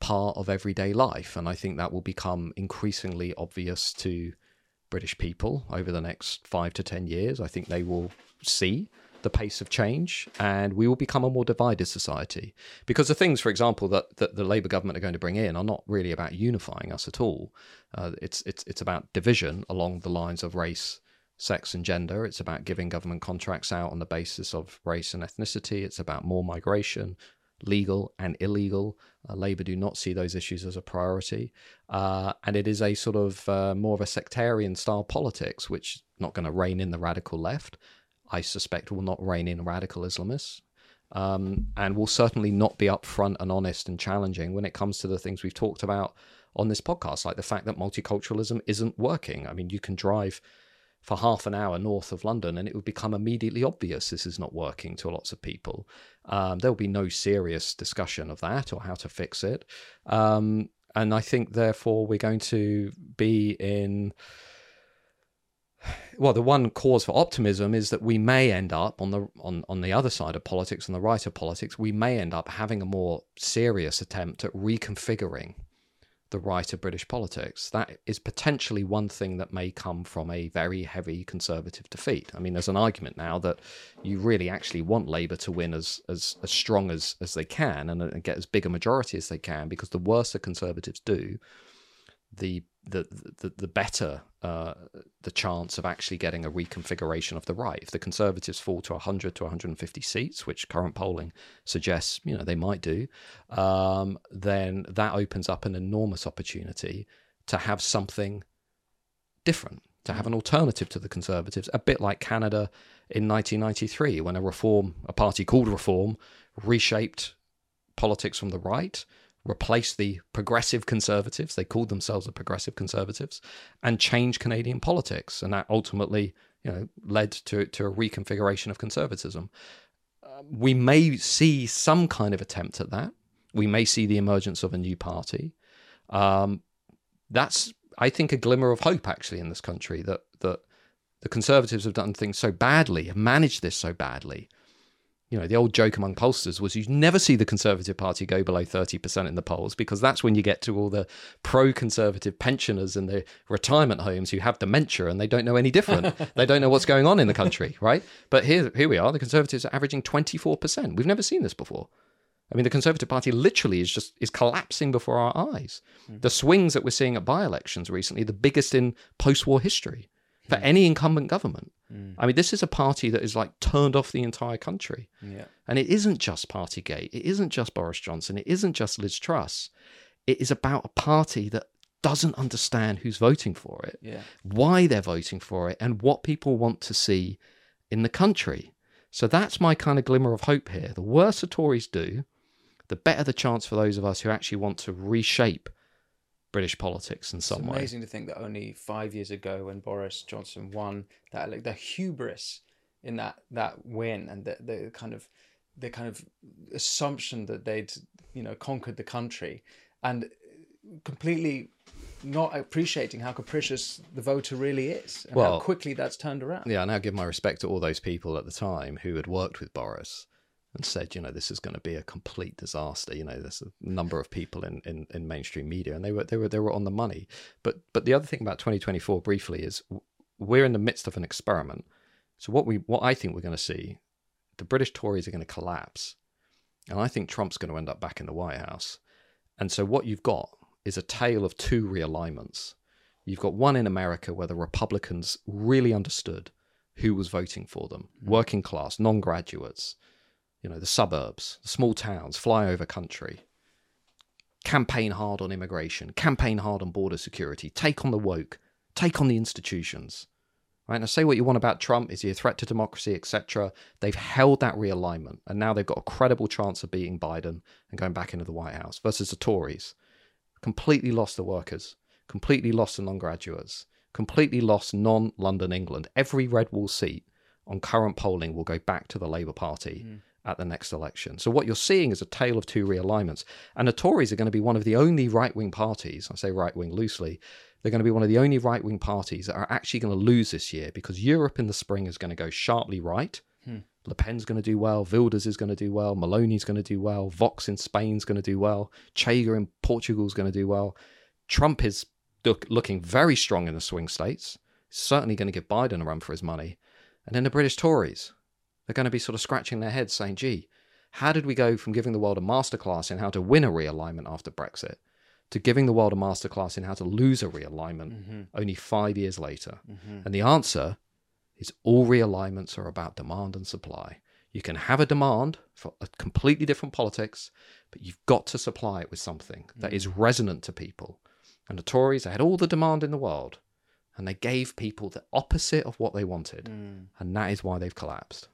part of everyday life. And I think that will become increasingly obvious to British people over the next five to 10 years. I think they will see the pace of change and we will become a more divided society. Because the things, for example, that, that the Labour government are going to bring in are not really about unifying us at all. Uh, it's, it's, it's about division along the lines of race, sex, and gender. It's about giving government contracts out on the basis of race and ethnicity. It's about more migration, legal and illegal. Uh, Labour do not see those issues as a priority. Uh, and it is a sort of uh, more of a sectarian style politics, which is not going to rein in the radical left. I suspect will not rein in radical Islamists. Um, and will certainly not be upfront and honest and challenging when it comes to the things we've talked about on this podcast, like the fact that multiculturalism isn't working. I mean, you can drive for half an hour north of London, and it would become immediately obvious this is not working to lots of people. Um, there will be no serious discussion of that or how to fix it. Um, and I think, therefore, we're going to be in. Well, the one cause for optimism is that we may end up on the on, on the other side of politics, on the right of politics, we may end up having a more serious attempt at reconfiguring the right of British politics. That is potentially one thing that may come from a very heavy conservative defeat. I mean, there's an argument now that you really actually want Labour to win as as, as strong as, as they can and, uh, and get as big a majority as they can, because the worse the Conservatives do, the the the, the better uh, the chance of actually getting a reconfiguration of the right. If the Conservatives fall to 100 to 150 seats, which current polling suggests, you know, they might do, um, then that opens up an enormous opportunity to have something different, to have an alternative to the Conservatives, a bit like Canada in 1993, when a reform, a party called Reform, reshaped politics from the right replace the progressive conservatives, they called themselves the progressive conservatives, and change Canadian politics. And that ultimately, you know, led to, to a reconfiguration of conservatism. Uh, we may see some kind of attempt at that. We may see the emergence of a new party. Um, that's, I think, a glimmer of hope actually in this country that that the conservatives have done things so badly, have managed this so badly, you know, the old joke among pollsters was you never see the Conservative Party go below 30% in the polls because that's when you get to all the pro conservative pensioners in the retirement homes who have dementia and they don't know any different. [LAUGHS] they don't know what's going on in the country, right? But here, here we are. The Conservatives are averaging 24%. We've never seen this before. I mean, the Conservative Party literally is just is collapsing before our eyes. Mm-hmm. The swings that we're seeing at by-elections recently, the biggest in post-war history for mm. any incumbent government. Mm. I mean, this is a party that is like turned off the entire country.
Yeah.
And it isn't just Partygate. It isn't just Boris Johnson. It isn't just Liz Truss. It is about a party that doesn't understand who's voting for it,
yeah.
why they're voting for it, and what people want to see in the country. So that's my kind of glimmer of hope here. The worse the Tories do, the better the chance for those of us who actually want to reshape British politics in some way.
it's
way.
amazing to think that only five years ago, when Boris Johnson won that, like the hubris in that that win and the, the kind of the kind of assumption that they'd you know conquered the country and completely not appreciating how capricious the voter really is and well, how quickly that's turned around.
Yeah, and I give my respect to all those people at the time who had worked with Boris and said, you know, this is going to be a complete disaster. You know, there's a number of people in, in, in mainstream media, and they were they were they were on the money. But but the other thing about 2024 briefly is we're in the midst of an experiment. So what we what I think we're going to see, the British Tories are going to collapse, and I think Trump's going to end up back in the White House. And so what you've got is a tale of two realignments. You've got one in America where the Republicans really understood who was voting for them, mm. working class, non graduates you know, the suburbs, the small towns, flyover country. Campaign hard on immigration, campaign hard on border security, take on the woke, take on the institutions. Right now, say what you want about Trump, is he a threat to democracy, etc. They've held that realignment, and now they've got a credible chance of beating Biden and going back into the White House versus the Tories. Completely lost the workers, completely lost the non graduates, completely lost non London England. Every red wall seat on current polling will go back to the Labour Party. Mm at the next election. So what you're seeing is a tale of two realignments. And the Tories are going to be one of the only right wing parties, I say right wing loosely, they're going to be one of the only right wing parties that are actually going to lose this year because Europe in the spring is going to go sharply right. Hmm. Le Pen's going to do well, Wilders is going to do well, Meloni's going to do well, Vox in Spain's going to do well, Chega in Portugal's going to do well. Trump is look, looking very strong in the swing states, certainly going to give Biden a run for his money. And then the British Tories, they're going to be sort of scratching their heads saying, gee, how did we go from giving the world a masterclass in how to win a realignment after Brexit to giving the world a masterclass in how to lose a realignment mm-hmm. only five years later? Mm-hmm. And the answer is all realignments are about demand and supply. You can have a demand for a completely different politics, but you've got to supply it with something mm-hmm. that is mm. resonant to people. And the Tories had all the demand in the world, and they gave people the opposite of what they wanted. Mm. And that is why they've collapsed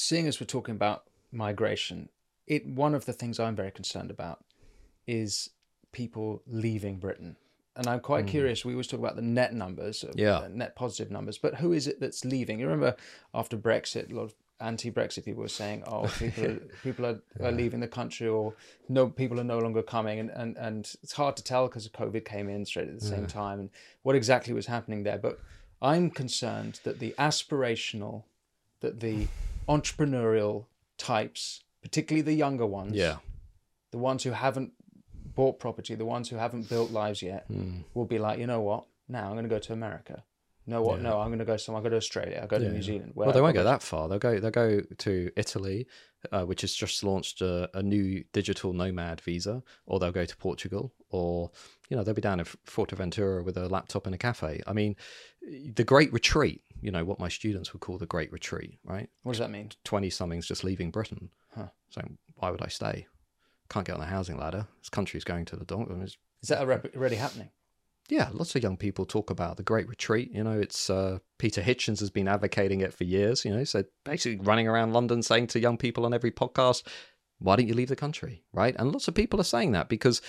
seeing as we're talking about migration, it one of the things I'm very concerned about is people leaving Britain. And I'm quite mm. curious. We always talk about the net numbers,
yeah.
net positive numbers, but who is it that's leaving? You remember after Brexit, a lot of anti-Brexit people were saying, "Oh, [LAUGHS] people are, people are, yeah. are, leaving the country, or no, people are no longer coming," and and, and it's hard to tell because COVID came in straight at the yeah. same time, and what exactly was happening there. But I'm concerned that the aspirational, that the entrepreneurial types, particularly the younger ones,
yeah,
the ones who haven't bought property, the ones who haven't built lives yet, mm. will be like, you know what? Now I'm going to go to America. No, what?
Yeah.
No, I'm going to go somewhere. I go to Australia. I go to
Yeah,
New
yeah.
Zealand.
well, they won't go that far. They'll go. They'll go to Italy, uh, which has just launched a, a new digital nomad visa, or they'll go to Portugal, or you know they'll be down in Fuerteventura with a laptop in a cafe. I mean, the Great Retreat. You know what my students would call the Great Retreat, right?
What does that mean?
Twenty somethings just leaving Britain.
Huh.
So why would I stay? Can't get on the housing ladder. This country's going to the dog. I
Is that alre- already happening?
Yeah, lots of young people talk about the Great Retreat. You know, it's uh, Peter Hitchens has been advocating it for years. You know, so basically running around London saying to young people on every podcast, "Why don't you leave the country?" Right? And lots of people are saying that because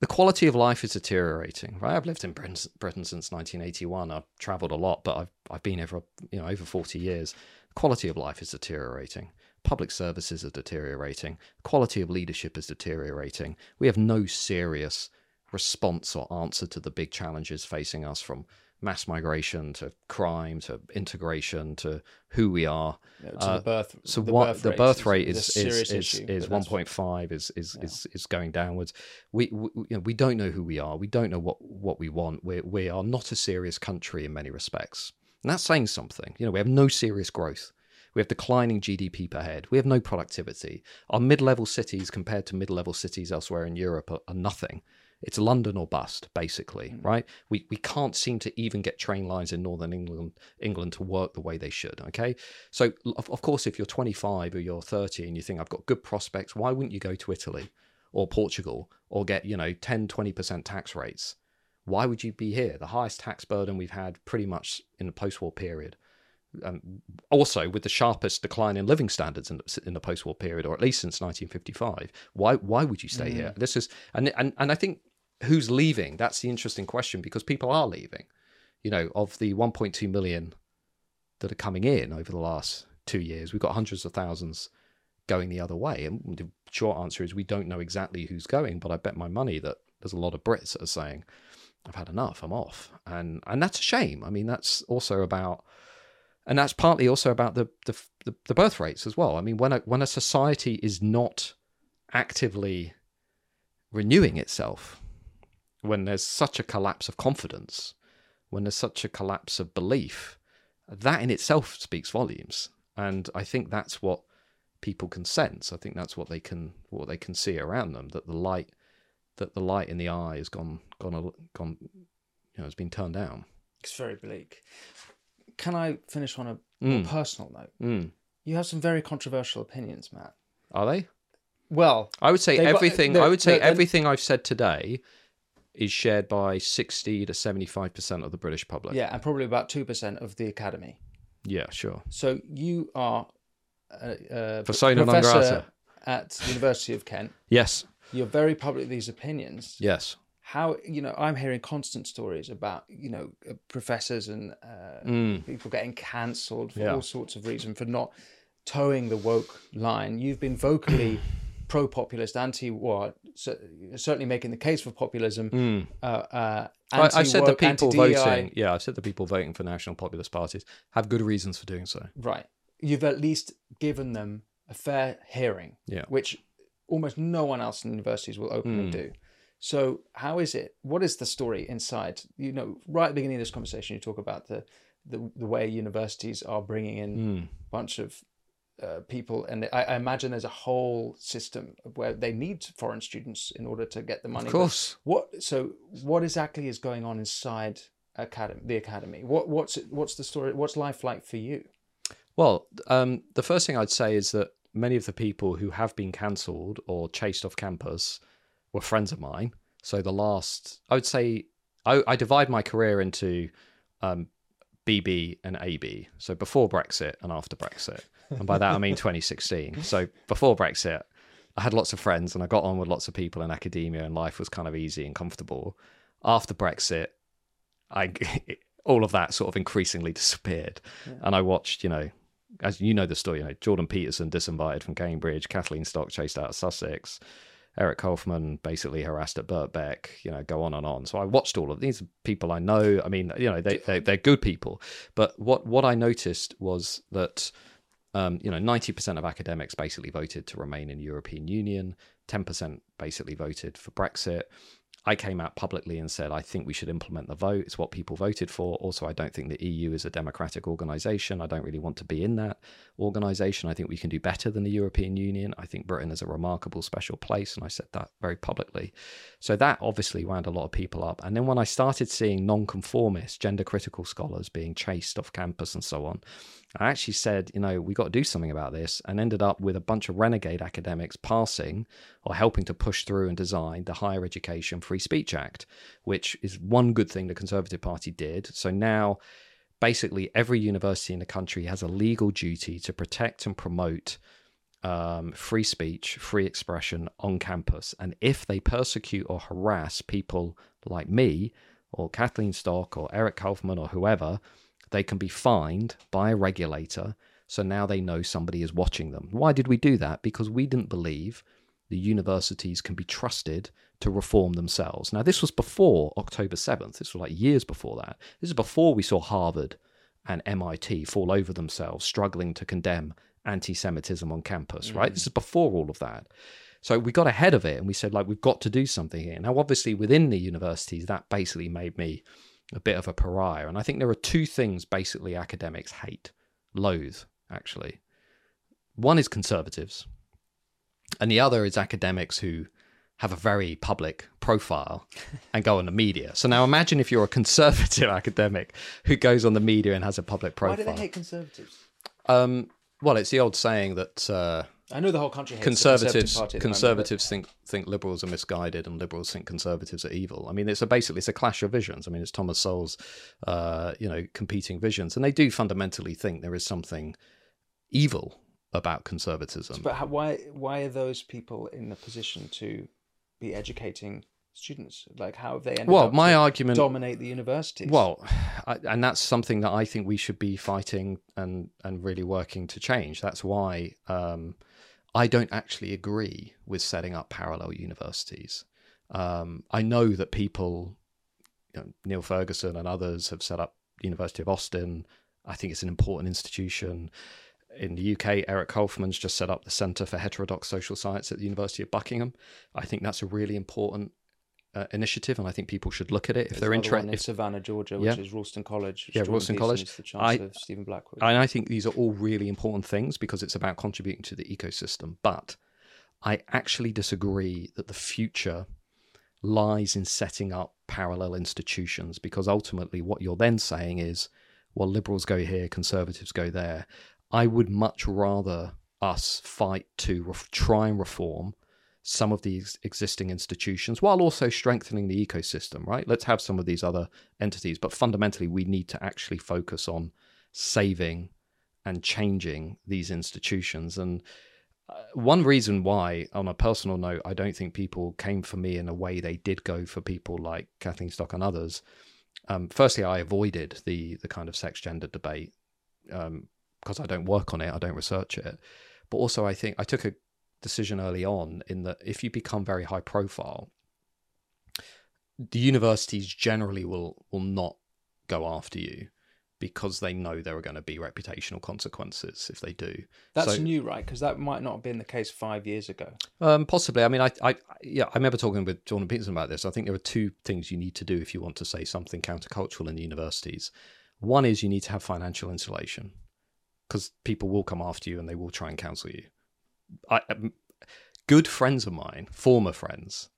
the quality of life is deteriorating. Right? I've lived in Britain, Britain since 1981. I've travelled a lot, but I've I've been for you know over 40 years. Quality of life is deteriorating. Public services are deteriorating. Quality of leadership is deteriorating. We have no serious response or answer to the big challenges facing us from mass migration to crime to integration to who we are.
Know, to
Uh,
the birth.
So
the
what
birth
the
rate
birth rate
is,
is is is,
issue,
is
but
one
that's-
point five is is,
Yeah.
is is going downwards. We, we you know, we don't know who we are. We don't know what what we want. We we are not a serious country in many respects, and that's saying something. You know, we have no serious growth. We have declining GDP per head. We have no productivity. Our mid-level cities compared to mid-level cities elsewhere in Europe are, are nothing. It's London or bust, basically,
Mm.
right? We we can't seem to even get train lines in northern England England to work the way they should. Okay, so of, of course, if you're 25 or you're 30 and you think I've got good prospects, why wouldn't you go to Italy or Portugal or get you know 10, 20 percent tax rates? Why would you be here? The highest tax burden we've had pretty much in the post-war period. Um, also, with the sharpest decline in living standards in the, in the post-war period, or at least since 1955, why why would you stay here? This is and and and I think who's leaving? That's the interesting question because people are leaving. You know, of the 1.2 million that are coming in over the last two years, we've got hundreds of thousands going the other way. And the short answer is we don't know exactly who's going, but I bet my money that there's a lot of Brits that are saying, "I've had enough. I'm off," and and that's a shame. I mean, that's also about and that's partly also about the, the the the birth rates as well. I mean, when a when a society is not actively renewing itself, when there's such a collapse of confidence, when there's such a collapse of belief, that in itself speaks volumes. And I think that's what people can sense. I think that's what they can what they can see around them that the light that the light in the eye has gone gone gone you know has been turned down.
It's very bleak. Can I finish on a more
Mm.
personal note?
Mm.
You have some very controversial opinions, Matt.
Are they?
Well,
I would say everything. I would say everything I've said today is shared by sixty to seventy-five percent of the British public.
yeah, and probably about two percent of the academy.
Yeah, sure.
So you are a, a professor
grata.
at the University of Kent.
Yes.
You're very public with these opinions.
Yes.
How you know? I'm hearing constant stories about you know uh, professors and uh,
Mm.
people getting cancelled for
Yeah.
all sorts of reasons for not toeing the woke line. You've been vocally [CLEARS THROAT] pro-populist, anti-what, certainly making the case for populism.
Mm.
Uh, uh,
I, I said the people voting. Yeah, I said the people voting for national populist parties have good reasons for doing so.
Right. You've at least given them a fair hearing,
Yeah.
which almost no one else in universities will openly
Mm.
do. So, how is it? What is the story inside? You know, right at the beginning of this conversation, you talk about the the, the way universities are bringing in
Mm.
a bunch of uh, people, and I, I imagine there's a whole system where they need foreign students in order to get the money.
Of
But
course.
What? So, what exactly is going on inside academy? The academy. What? What's what's the story? What's life like for you?
Well, um, the first thing I'd say is that many of the people who have been cancelled or chased off campus were friends of mine. So the last, I would say, I, I divide my career into um, BB and AB. So before Brexit and after Brexit. And by that I mean 2016. So before Brexit, I had lots of friends and I got on with lots of people in academia and life was kind of easy and comfortable. After Brexit, I [LAUGHS] all of that sort of increasingly disappeared. And I watched, you know, as you know the story, you know, Jordan Peterson disinvited from Cambridge, Kathleen Stock chased out of Sussex, Eric Kaufmann basically harassed at Birkbeck, you know, go on and on. So I watched all of these people I know. I mean, you know, they, they they're good people. But what what I noticed was that um, you know, 90% of academics basically voted to remain in the European Union, 10% basically voted for Brexit. I came out publicly and said, I think we should implement the vote. It's what people voted for. Also, I don't think the EU is a democratic organization. I don't really want to be in that organization. I think we can do better than the European Union. I think Britain is a remarkable special place. And I said that very publicly. So that obviously wound a lot of people up. And then when I started seeing nonconformist, gender critical scholars being chased off campus and so on, I actually said, you know, we got to do something about this, and ended up with a bunch of renegade academics passing or helping to push through and design the Higher Education Free Speech Act, which is one good thing the Conservative Party did. So now, basically, every university in the country has a legal duty to protect and promote um, free speech, free expression on campus. And if they persecute or harass people like me, or Kathleen Stock, or Eric Kaufmann, or whoever, they can be fined by a regulator. So now they know somebody is watching them. Why did we do that? Because we didn't believe the universities can be trusted to reform themselves. Now, this was before October 7th. This was like years before that. This is before we saw Harvard and MIT fall over themselves, struggling to condemn anti Semitism on campus, mm. right? This is before all of that. So we got ahead of it and we said, like, we've got to do something here. Now, obviously, within the universities, that basically made me a bit of a pariah. And I think there are two things basically academics hate, loathe, actually. One is conservatives, and the other is academics who have a very public profile [LAUGHS] and go on the media. So now imagine if you're a conservative [LAUGHS] academic who goes on the media and has a public profile.
Why do they hate conservatives?
Um, well, it's the old saying that uh,
I know the whole country hates
conservatives.
Conservative
conservatives think think liberals are misguided, and liberals think conservatives are evil. I mean, it's a basically it's a clash of visions. I mean, it's Thomas Sowell's, uh, you know, competing visions, and they do fundamentally think there is something evil about conservatism.
But how, why why are those people in the position to be educating students? Like, how have they ended
well,
up
my
to
argument
dominate the universities?
Well, I, and that's something that I think we should be fighting and and really working to change. That's why. Um, I don't actually agree with setting up parallel universities. Um, I know that people, you know, Niall Ferguson and others have set up University of Austin. I think it's an important institution. In the UK, Eric Kaufmann's just set up the Centre for Heterodox Social Science at the University of Buckingham. I think that's a really important uh, initiative, and I think people should look at it if
There's
they're interested.
in Savannah, Georgia, which
Yeah.
is Ralston College.
Yeah,
Jordan
Ralston College.
the Chancellor,
I-
Stephen Blackwood.
And I think these are all really important things because it's about contributing to the ecosystem. But I actually disagree that the future lies in setting up parallel institutions because ultimately what you're then saying is, well, liberals go here, conservatives go there. I would much rather us fight to ref- try and reform some of these existing institutions while also strengthening the ecosystem, right? Let's have some of these other entities, but fundamentally, we need to actually focus on saving and changing these institutions. And uh, one reason why, on a personal note, I don't think people came for me in a way they did go for people like Kathleen Stock and others. Um, firstly, I avoided the the kind of sex gender debate um, because I don't work on it, I don't research it. But also, I think I took a decision early on in that if you become very high profile, the universities generally will will not go after you because they know there are going to be reputational consequences if they do.
That's
so-
new, right? Because that might not have been the case five years ago.
Um, possibly. I mean, I, I, yeah, I remember talking with Jordan Peterson about this. I think there are two things you need to do if you want to say something countercultural in the universities. One is you need to have financial insulation because people will come after you and they will try and counsel you. I, um, good friends of mine, former friends,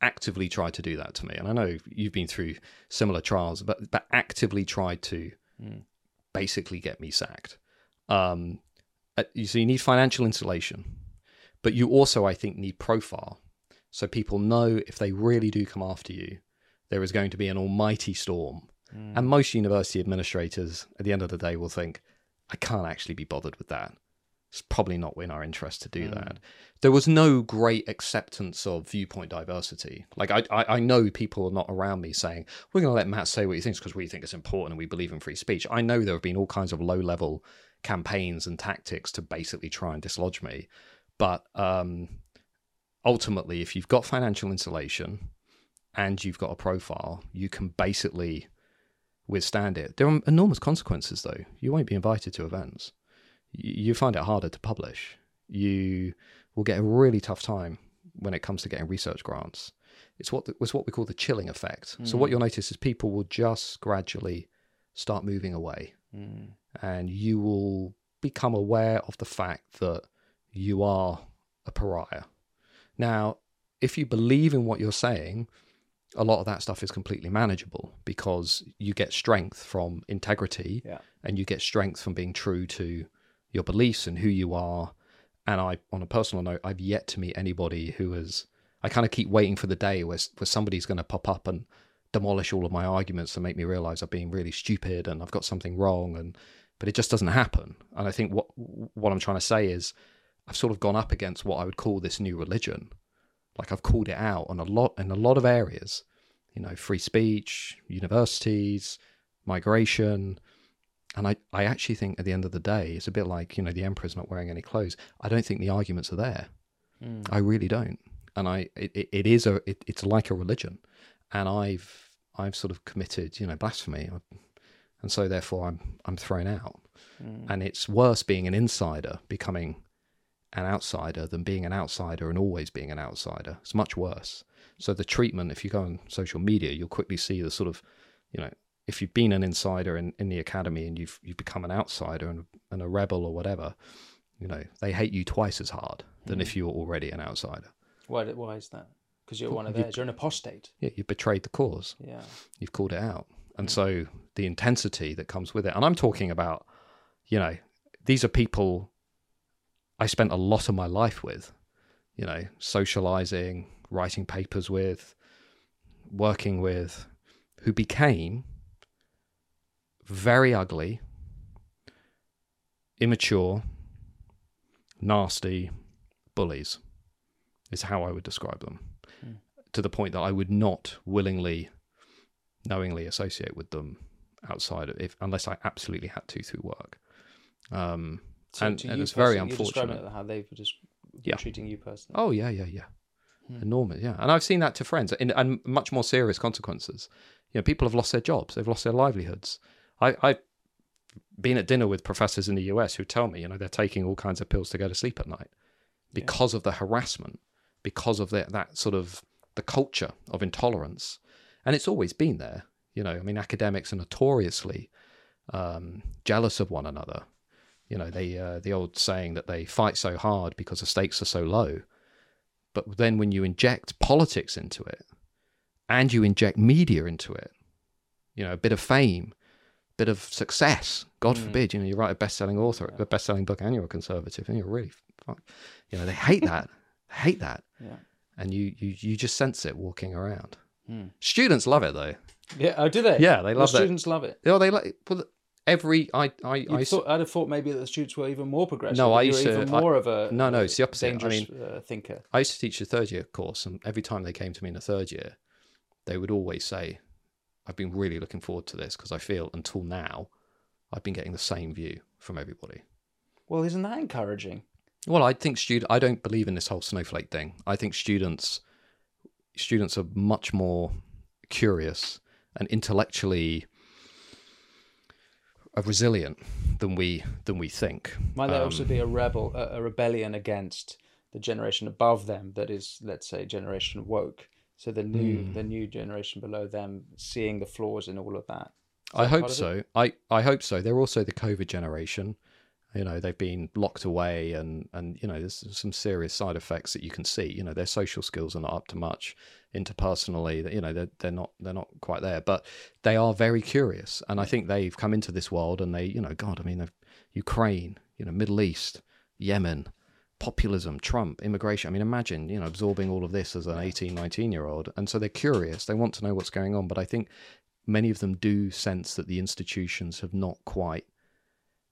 actively tried to do that to me, and I know you've been through similar trials, but but actively tried to
Mm.
basically get me sacked. Um, uh, so you need financial insulation, but you also, I think, need profile, so people know if they really do come after you, there is going to be an almighty storm.
Mm.
And most university administrators, at the end of the day, will think, I can't actually be bothered with that. It's probably not in our interest to do
Mm.
that. There was no great acceptance of viewpoint diversity. Like, I, I, I know people are not around me saying, we're going to let Matt say what he thinks because we think it's important and we believe in free speech. I know there have been all kinds of low level campaigns and tactics to basically try and dislodge me. But um, ultimately, if you've got financial insulation and you've got a profile, you can basically withstand it. There are enormous consequences, though. You won't be invited to events. You find it harder to publish. You will get a really tough time when it comes to getting research grants. It's what the, it's what we call the chilling effect. So what you'll notice is people will just gradually start moving away,
Mm.
and you will become aware of the fact that you are a pariah. Now, if you believe in what you're saying, a lot of that stuff is completely manageable because you get strength from integrity
Yeah.
and you get strength from being true to your beliefs and who you are. And I, on a personal note, I've yet to meet anybody who has. I kind of keep waiting for the day where, where somebody's going to pop up and demolish all of my arguments and make me realize I've been really stupid and I've got something wrong. And but it just doesn't happen. And I think what what I'm trying to say is I've sort of gone up against what I would call this new religion. Like I've called it out on a lot in a lot of areas. You know, free speech, universities, migration. And I, I actually think at the end of the day, it's a bit like, you know, the emperor's not wearing any clothes. I don't think the arguments are there.
Mm.
I really don't. And I it, it, is a it, it's like a religion. And I've I've sort of committed, you know, blasphemy. And so therefore I'm I'm thrown out.
Mm.
And it's worse being an insider becoming an outsider than being an outsider and always being an outsider. It's much worse. So the treatment, if you go on social media, you'll quickly see the sort of, you know, if you've been an insider in, in the academy and you've you've become an outsider and, and a rebel or whatever, you know, they hate you twice as hard than if mm. you were already an outsider.
Why, why is that? Because you're
Well,
one of
you-
theirs. You're an apostate.
Yeah, you betrayed the cause.
Yeah.
You've called it out. And mm. so the intensity that comes with it. And I'm talking about, you know, these are people I spent a lot of my life with, you know, socializing, writing papers with, working with, who became very ugly, immature, nasty bullies, is how I would describe them. To the point that I would not willingly, knowingly associate with them outside of if unless I absolutely had to through work. Um,
So
and and it's very
personally, you're describing
unfortunate.
it how they've just been
Yeah.
treating you personally.
Oh yeah, yeah, yeah. Enormous, yeah. And I've seen that to friends, in, and much more serious consequences. You know, people have lost their jobs, they've lost their livelihoods. I, I've been at dinner with professors in the US who tell me, you know, they're taking all kinds of pills to go to sleep at night because of the harassment, because of the, that sort of the culture of intolerance, and it's always been there. You know, I mean, academics are notoriously um, jealous of one another. You know, they uh, the old saying that they fight so hard because the stakes are so low. But then when you inject politics into it and you inject media into it, you know, a bit of fame, bit of success, God forbid, you know, you write a best-selling author, a best-selling book and you're a conservative and you're really, fuck, you know, they hate [LAUGHS] that, they hate that.
Yeah.
And you, you, you just sense it walking around.
Hmm.
Students love it though.
Yeah. Oh, do they?
Yeah, they love that.
students love it.
Oh, they like, every, I, I,
You'd
I,
thought, I'd have thought maybe that the students were even more progressive.
No, I used to-
even
I-
more of a
No, no, it's the opposite. I mean-
uh, thinker.
I used to teach a third year course, and every time they came to me in a third year, they would always say, I've been really looking forward to this because I feel until now, I've been getting the same view from everybody.
Well, isn't that encouraging?
Well, I think student. I don't believe in this whole snowflake thing. I think students, students are much more curious and intellectually uh, resilient than we than we think.
Might there also
Um,
be a rebel, a rebellion against the generation above them that is, let's say, generation woke? So the new,
Hmm.
the new generation below them, seeing the flaws in all of that.
I
that
hope so. I, I hope so. They're also the COVID generation. You know, they've been locked away, and and you know, there's some serious side effects that you can see. You know, their social skills are not up to much. Interpersonally, you know, they're they're not they're not quite there, but they are very curious, and I think they've come into this world, and they, you know, God, I mean, Ukraine, you know, Middle East, Yemen, populism, Trump, immigration. I mean, imagine, you know, absorbing all of this as an 18, 19 year old. And so they're curious. They want to know what's going on. But I think many of them do sense that the institutions have not quite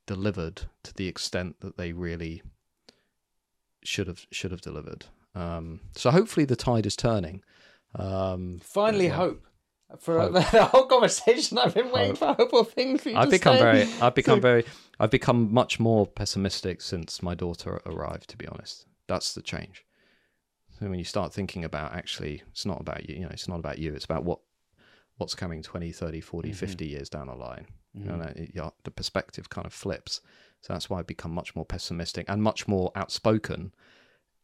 delivered to the extent that they really should have should have delivered. Um, so hopefully the tide is turning. Um,
Finally,
yeah.
hope. For
Hope. [LAUGHS]
the whole conversation, I've been waiting for hope or things for
I've
to
become
say.
very I've [LAUGHS] become very I've become much more pessimistic since my daughter arrived to be honest. That's the change. So when you start thinking about actually it's not about you, you know, it's not about you, it's about what what's coming 20, 30, 40, mm-hmm. 50 years down the line. You mm-hmm. know, it- the perspective kind of flips. So that's why I've become much more pessimistic and much more outspoken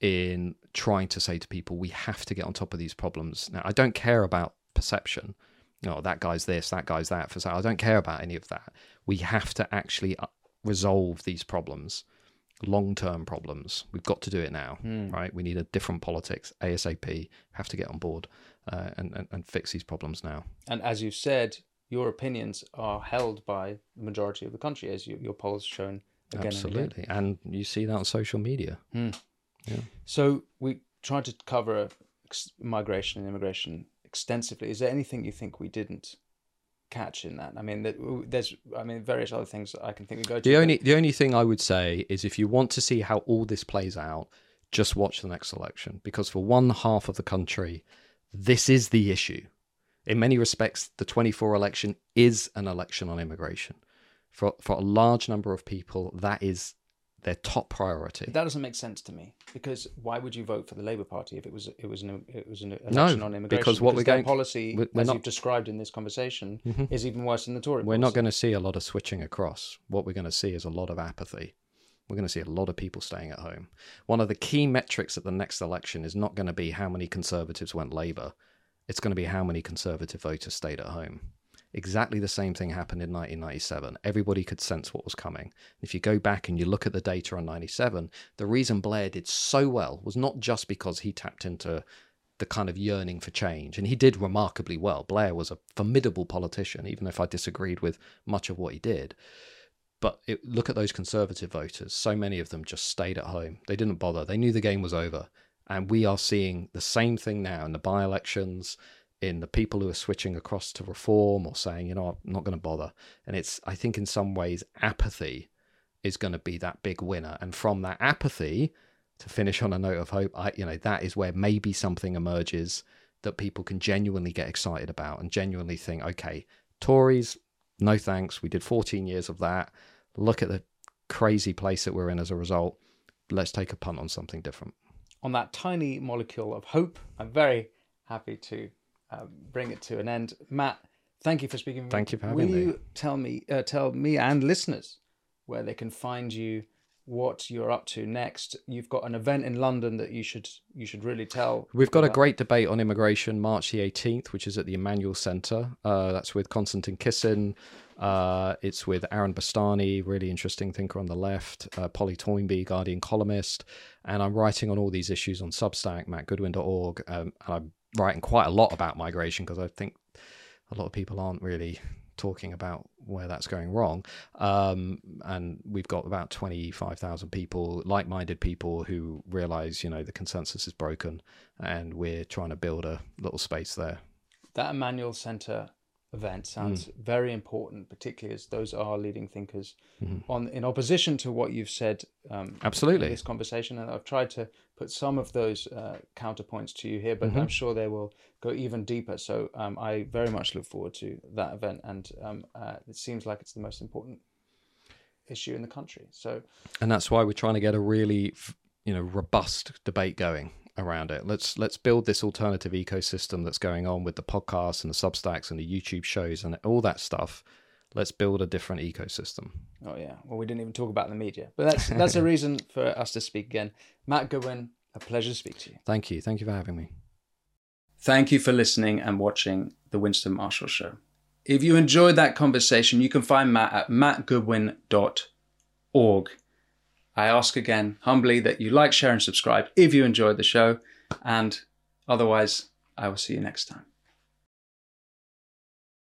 in trying to say to people, we have to get on top of these problems. Now, I don't care about perception. You know, that guy's this, that guy's that. For so I don't care about any of that. We have to actually uh, resolve these problems, long term problems. We've got to do it now, right? We need a different politics ASAP. Have to get on board uh, and, and and fix these problems now.
And as you've said, your opinions are held by the majority of the country, as you, your polls shown again and again.
Absolutely, and you see that on social media. Yeah.
So we tried to cover migration and immigration extensively. Is there anything you think we didn't catch in that? I mean, there's, I mean, various other things I can think we go to.
The only the only thing I would say is if you want to see how all this plays out, just watch the next election because for one half of the country, this is the issue. In many respects, the 24 election is an election on immigration. For for a large number of people, that is their top priority.
But that doesn't make sense to me because why would you vote for the Labour Party if it was it was an it was an
No,
election on immigration?
because what we're going-
policy,
we're- we're
as
not-
you've described in this conversation,
Mhm.
is even worse than the Tory.
We're not going to see a lot of switching across. What we're going to see is a lot of apathy. We're going to see a lot of people staying at home. One of the key metrics at the next election is not going to be how many Conservatives went Labour. It's going to be how many Conservative voters stayed at home. Exactly the same thing happened in 1997. Everybody could sense what was coming. If you go back and you look at the data on 97, the reason Blair did so well was not just because he tapped into the kind of yearning for change. And he did remarkably well. Blair was a formidable politician, even if I disagreed with much of what he did. But it, look at those conservative voters. So many of them just stayed at home. They didn't bother. They knew the game was over. And we are seeing the same thing now in the by elections, in the people who are switching across to reform or saying, you know, I'm not going to bother. And it's, I think, in some ways, apathy is going to be that big winner. And from that apathy, to finish on a note of hope, I, you know, that is where maybe something emerges that people can genuinely get excited about and genuinely think, okay, Tories, no thanks. We did 14 years of that. Look at the crazy place that we're in as a result. Let's take a punt on something different.
on that tiny molecule of hope. I'm very happy to um, bring it to an end. Matt, thank you for speaking. with me.
Thank you for
Will
having me.
you tell me, uh, tell me and listeners where they can find you, what you're up to next? You've got an event in London that you should you should really tell.
We've got a great debate on immigration March the 18th, which is at the Emmanuel Centre. Uh, that's with Konstantin Kissin. Uh, it's with Aaron Bastani, really interesting thinker on the left, uh, Polly Toynbee, Guardian columnist. And I'm writing on all these issues on Substack, mattgoodwin.org. Um, and I'm writing quite a lot about migration because I think a lot of people aren't really talking about where that's going wrong. Um, and we've got about 25,000 people, like minded people who realize, you know, the consensus is broken and we're trying to build a little space there.
that Emmanuel Centre event sounds
Mm.
very important, particularly as those are leading thinkers
Mhm.
on in opposition to what you've said. Um,
Absolutely.
in this conversation, and I've tried to put some of those uh, counterpoints to you here, but
Mm-hmm.
I'm sure they will go even deeper. So um, I very much look forward to that event, and um, uh, it seems like it's the most important issue in the country. So
and that's why we're trying to get a really you know robust debate going around it let's let's build this alternative ecosystem that's going on with the podcasts and the substacks and the youtube shows and all that stuff let's build a different ecosystem
Oh yeah. Well, we didn't even talk about the media, but that's that's a [LAUGHS] reason for us to speak again. Matt Goodwin, a pleasure to speak to you.
thank you thank you for having me
Thank you for listening and watching the Winston Marshall Show. If you enjoyed that conversation, you can find Matt at mattgoodwin.org. I ask again humbly that you like, share, and subscribe if you enjoyed the show, and otherwise, I will see you next time.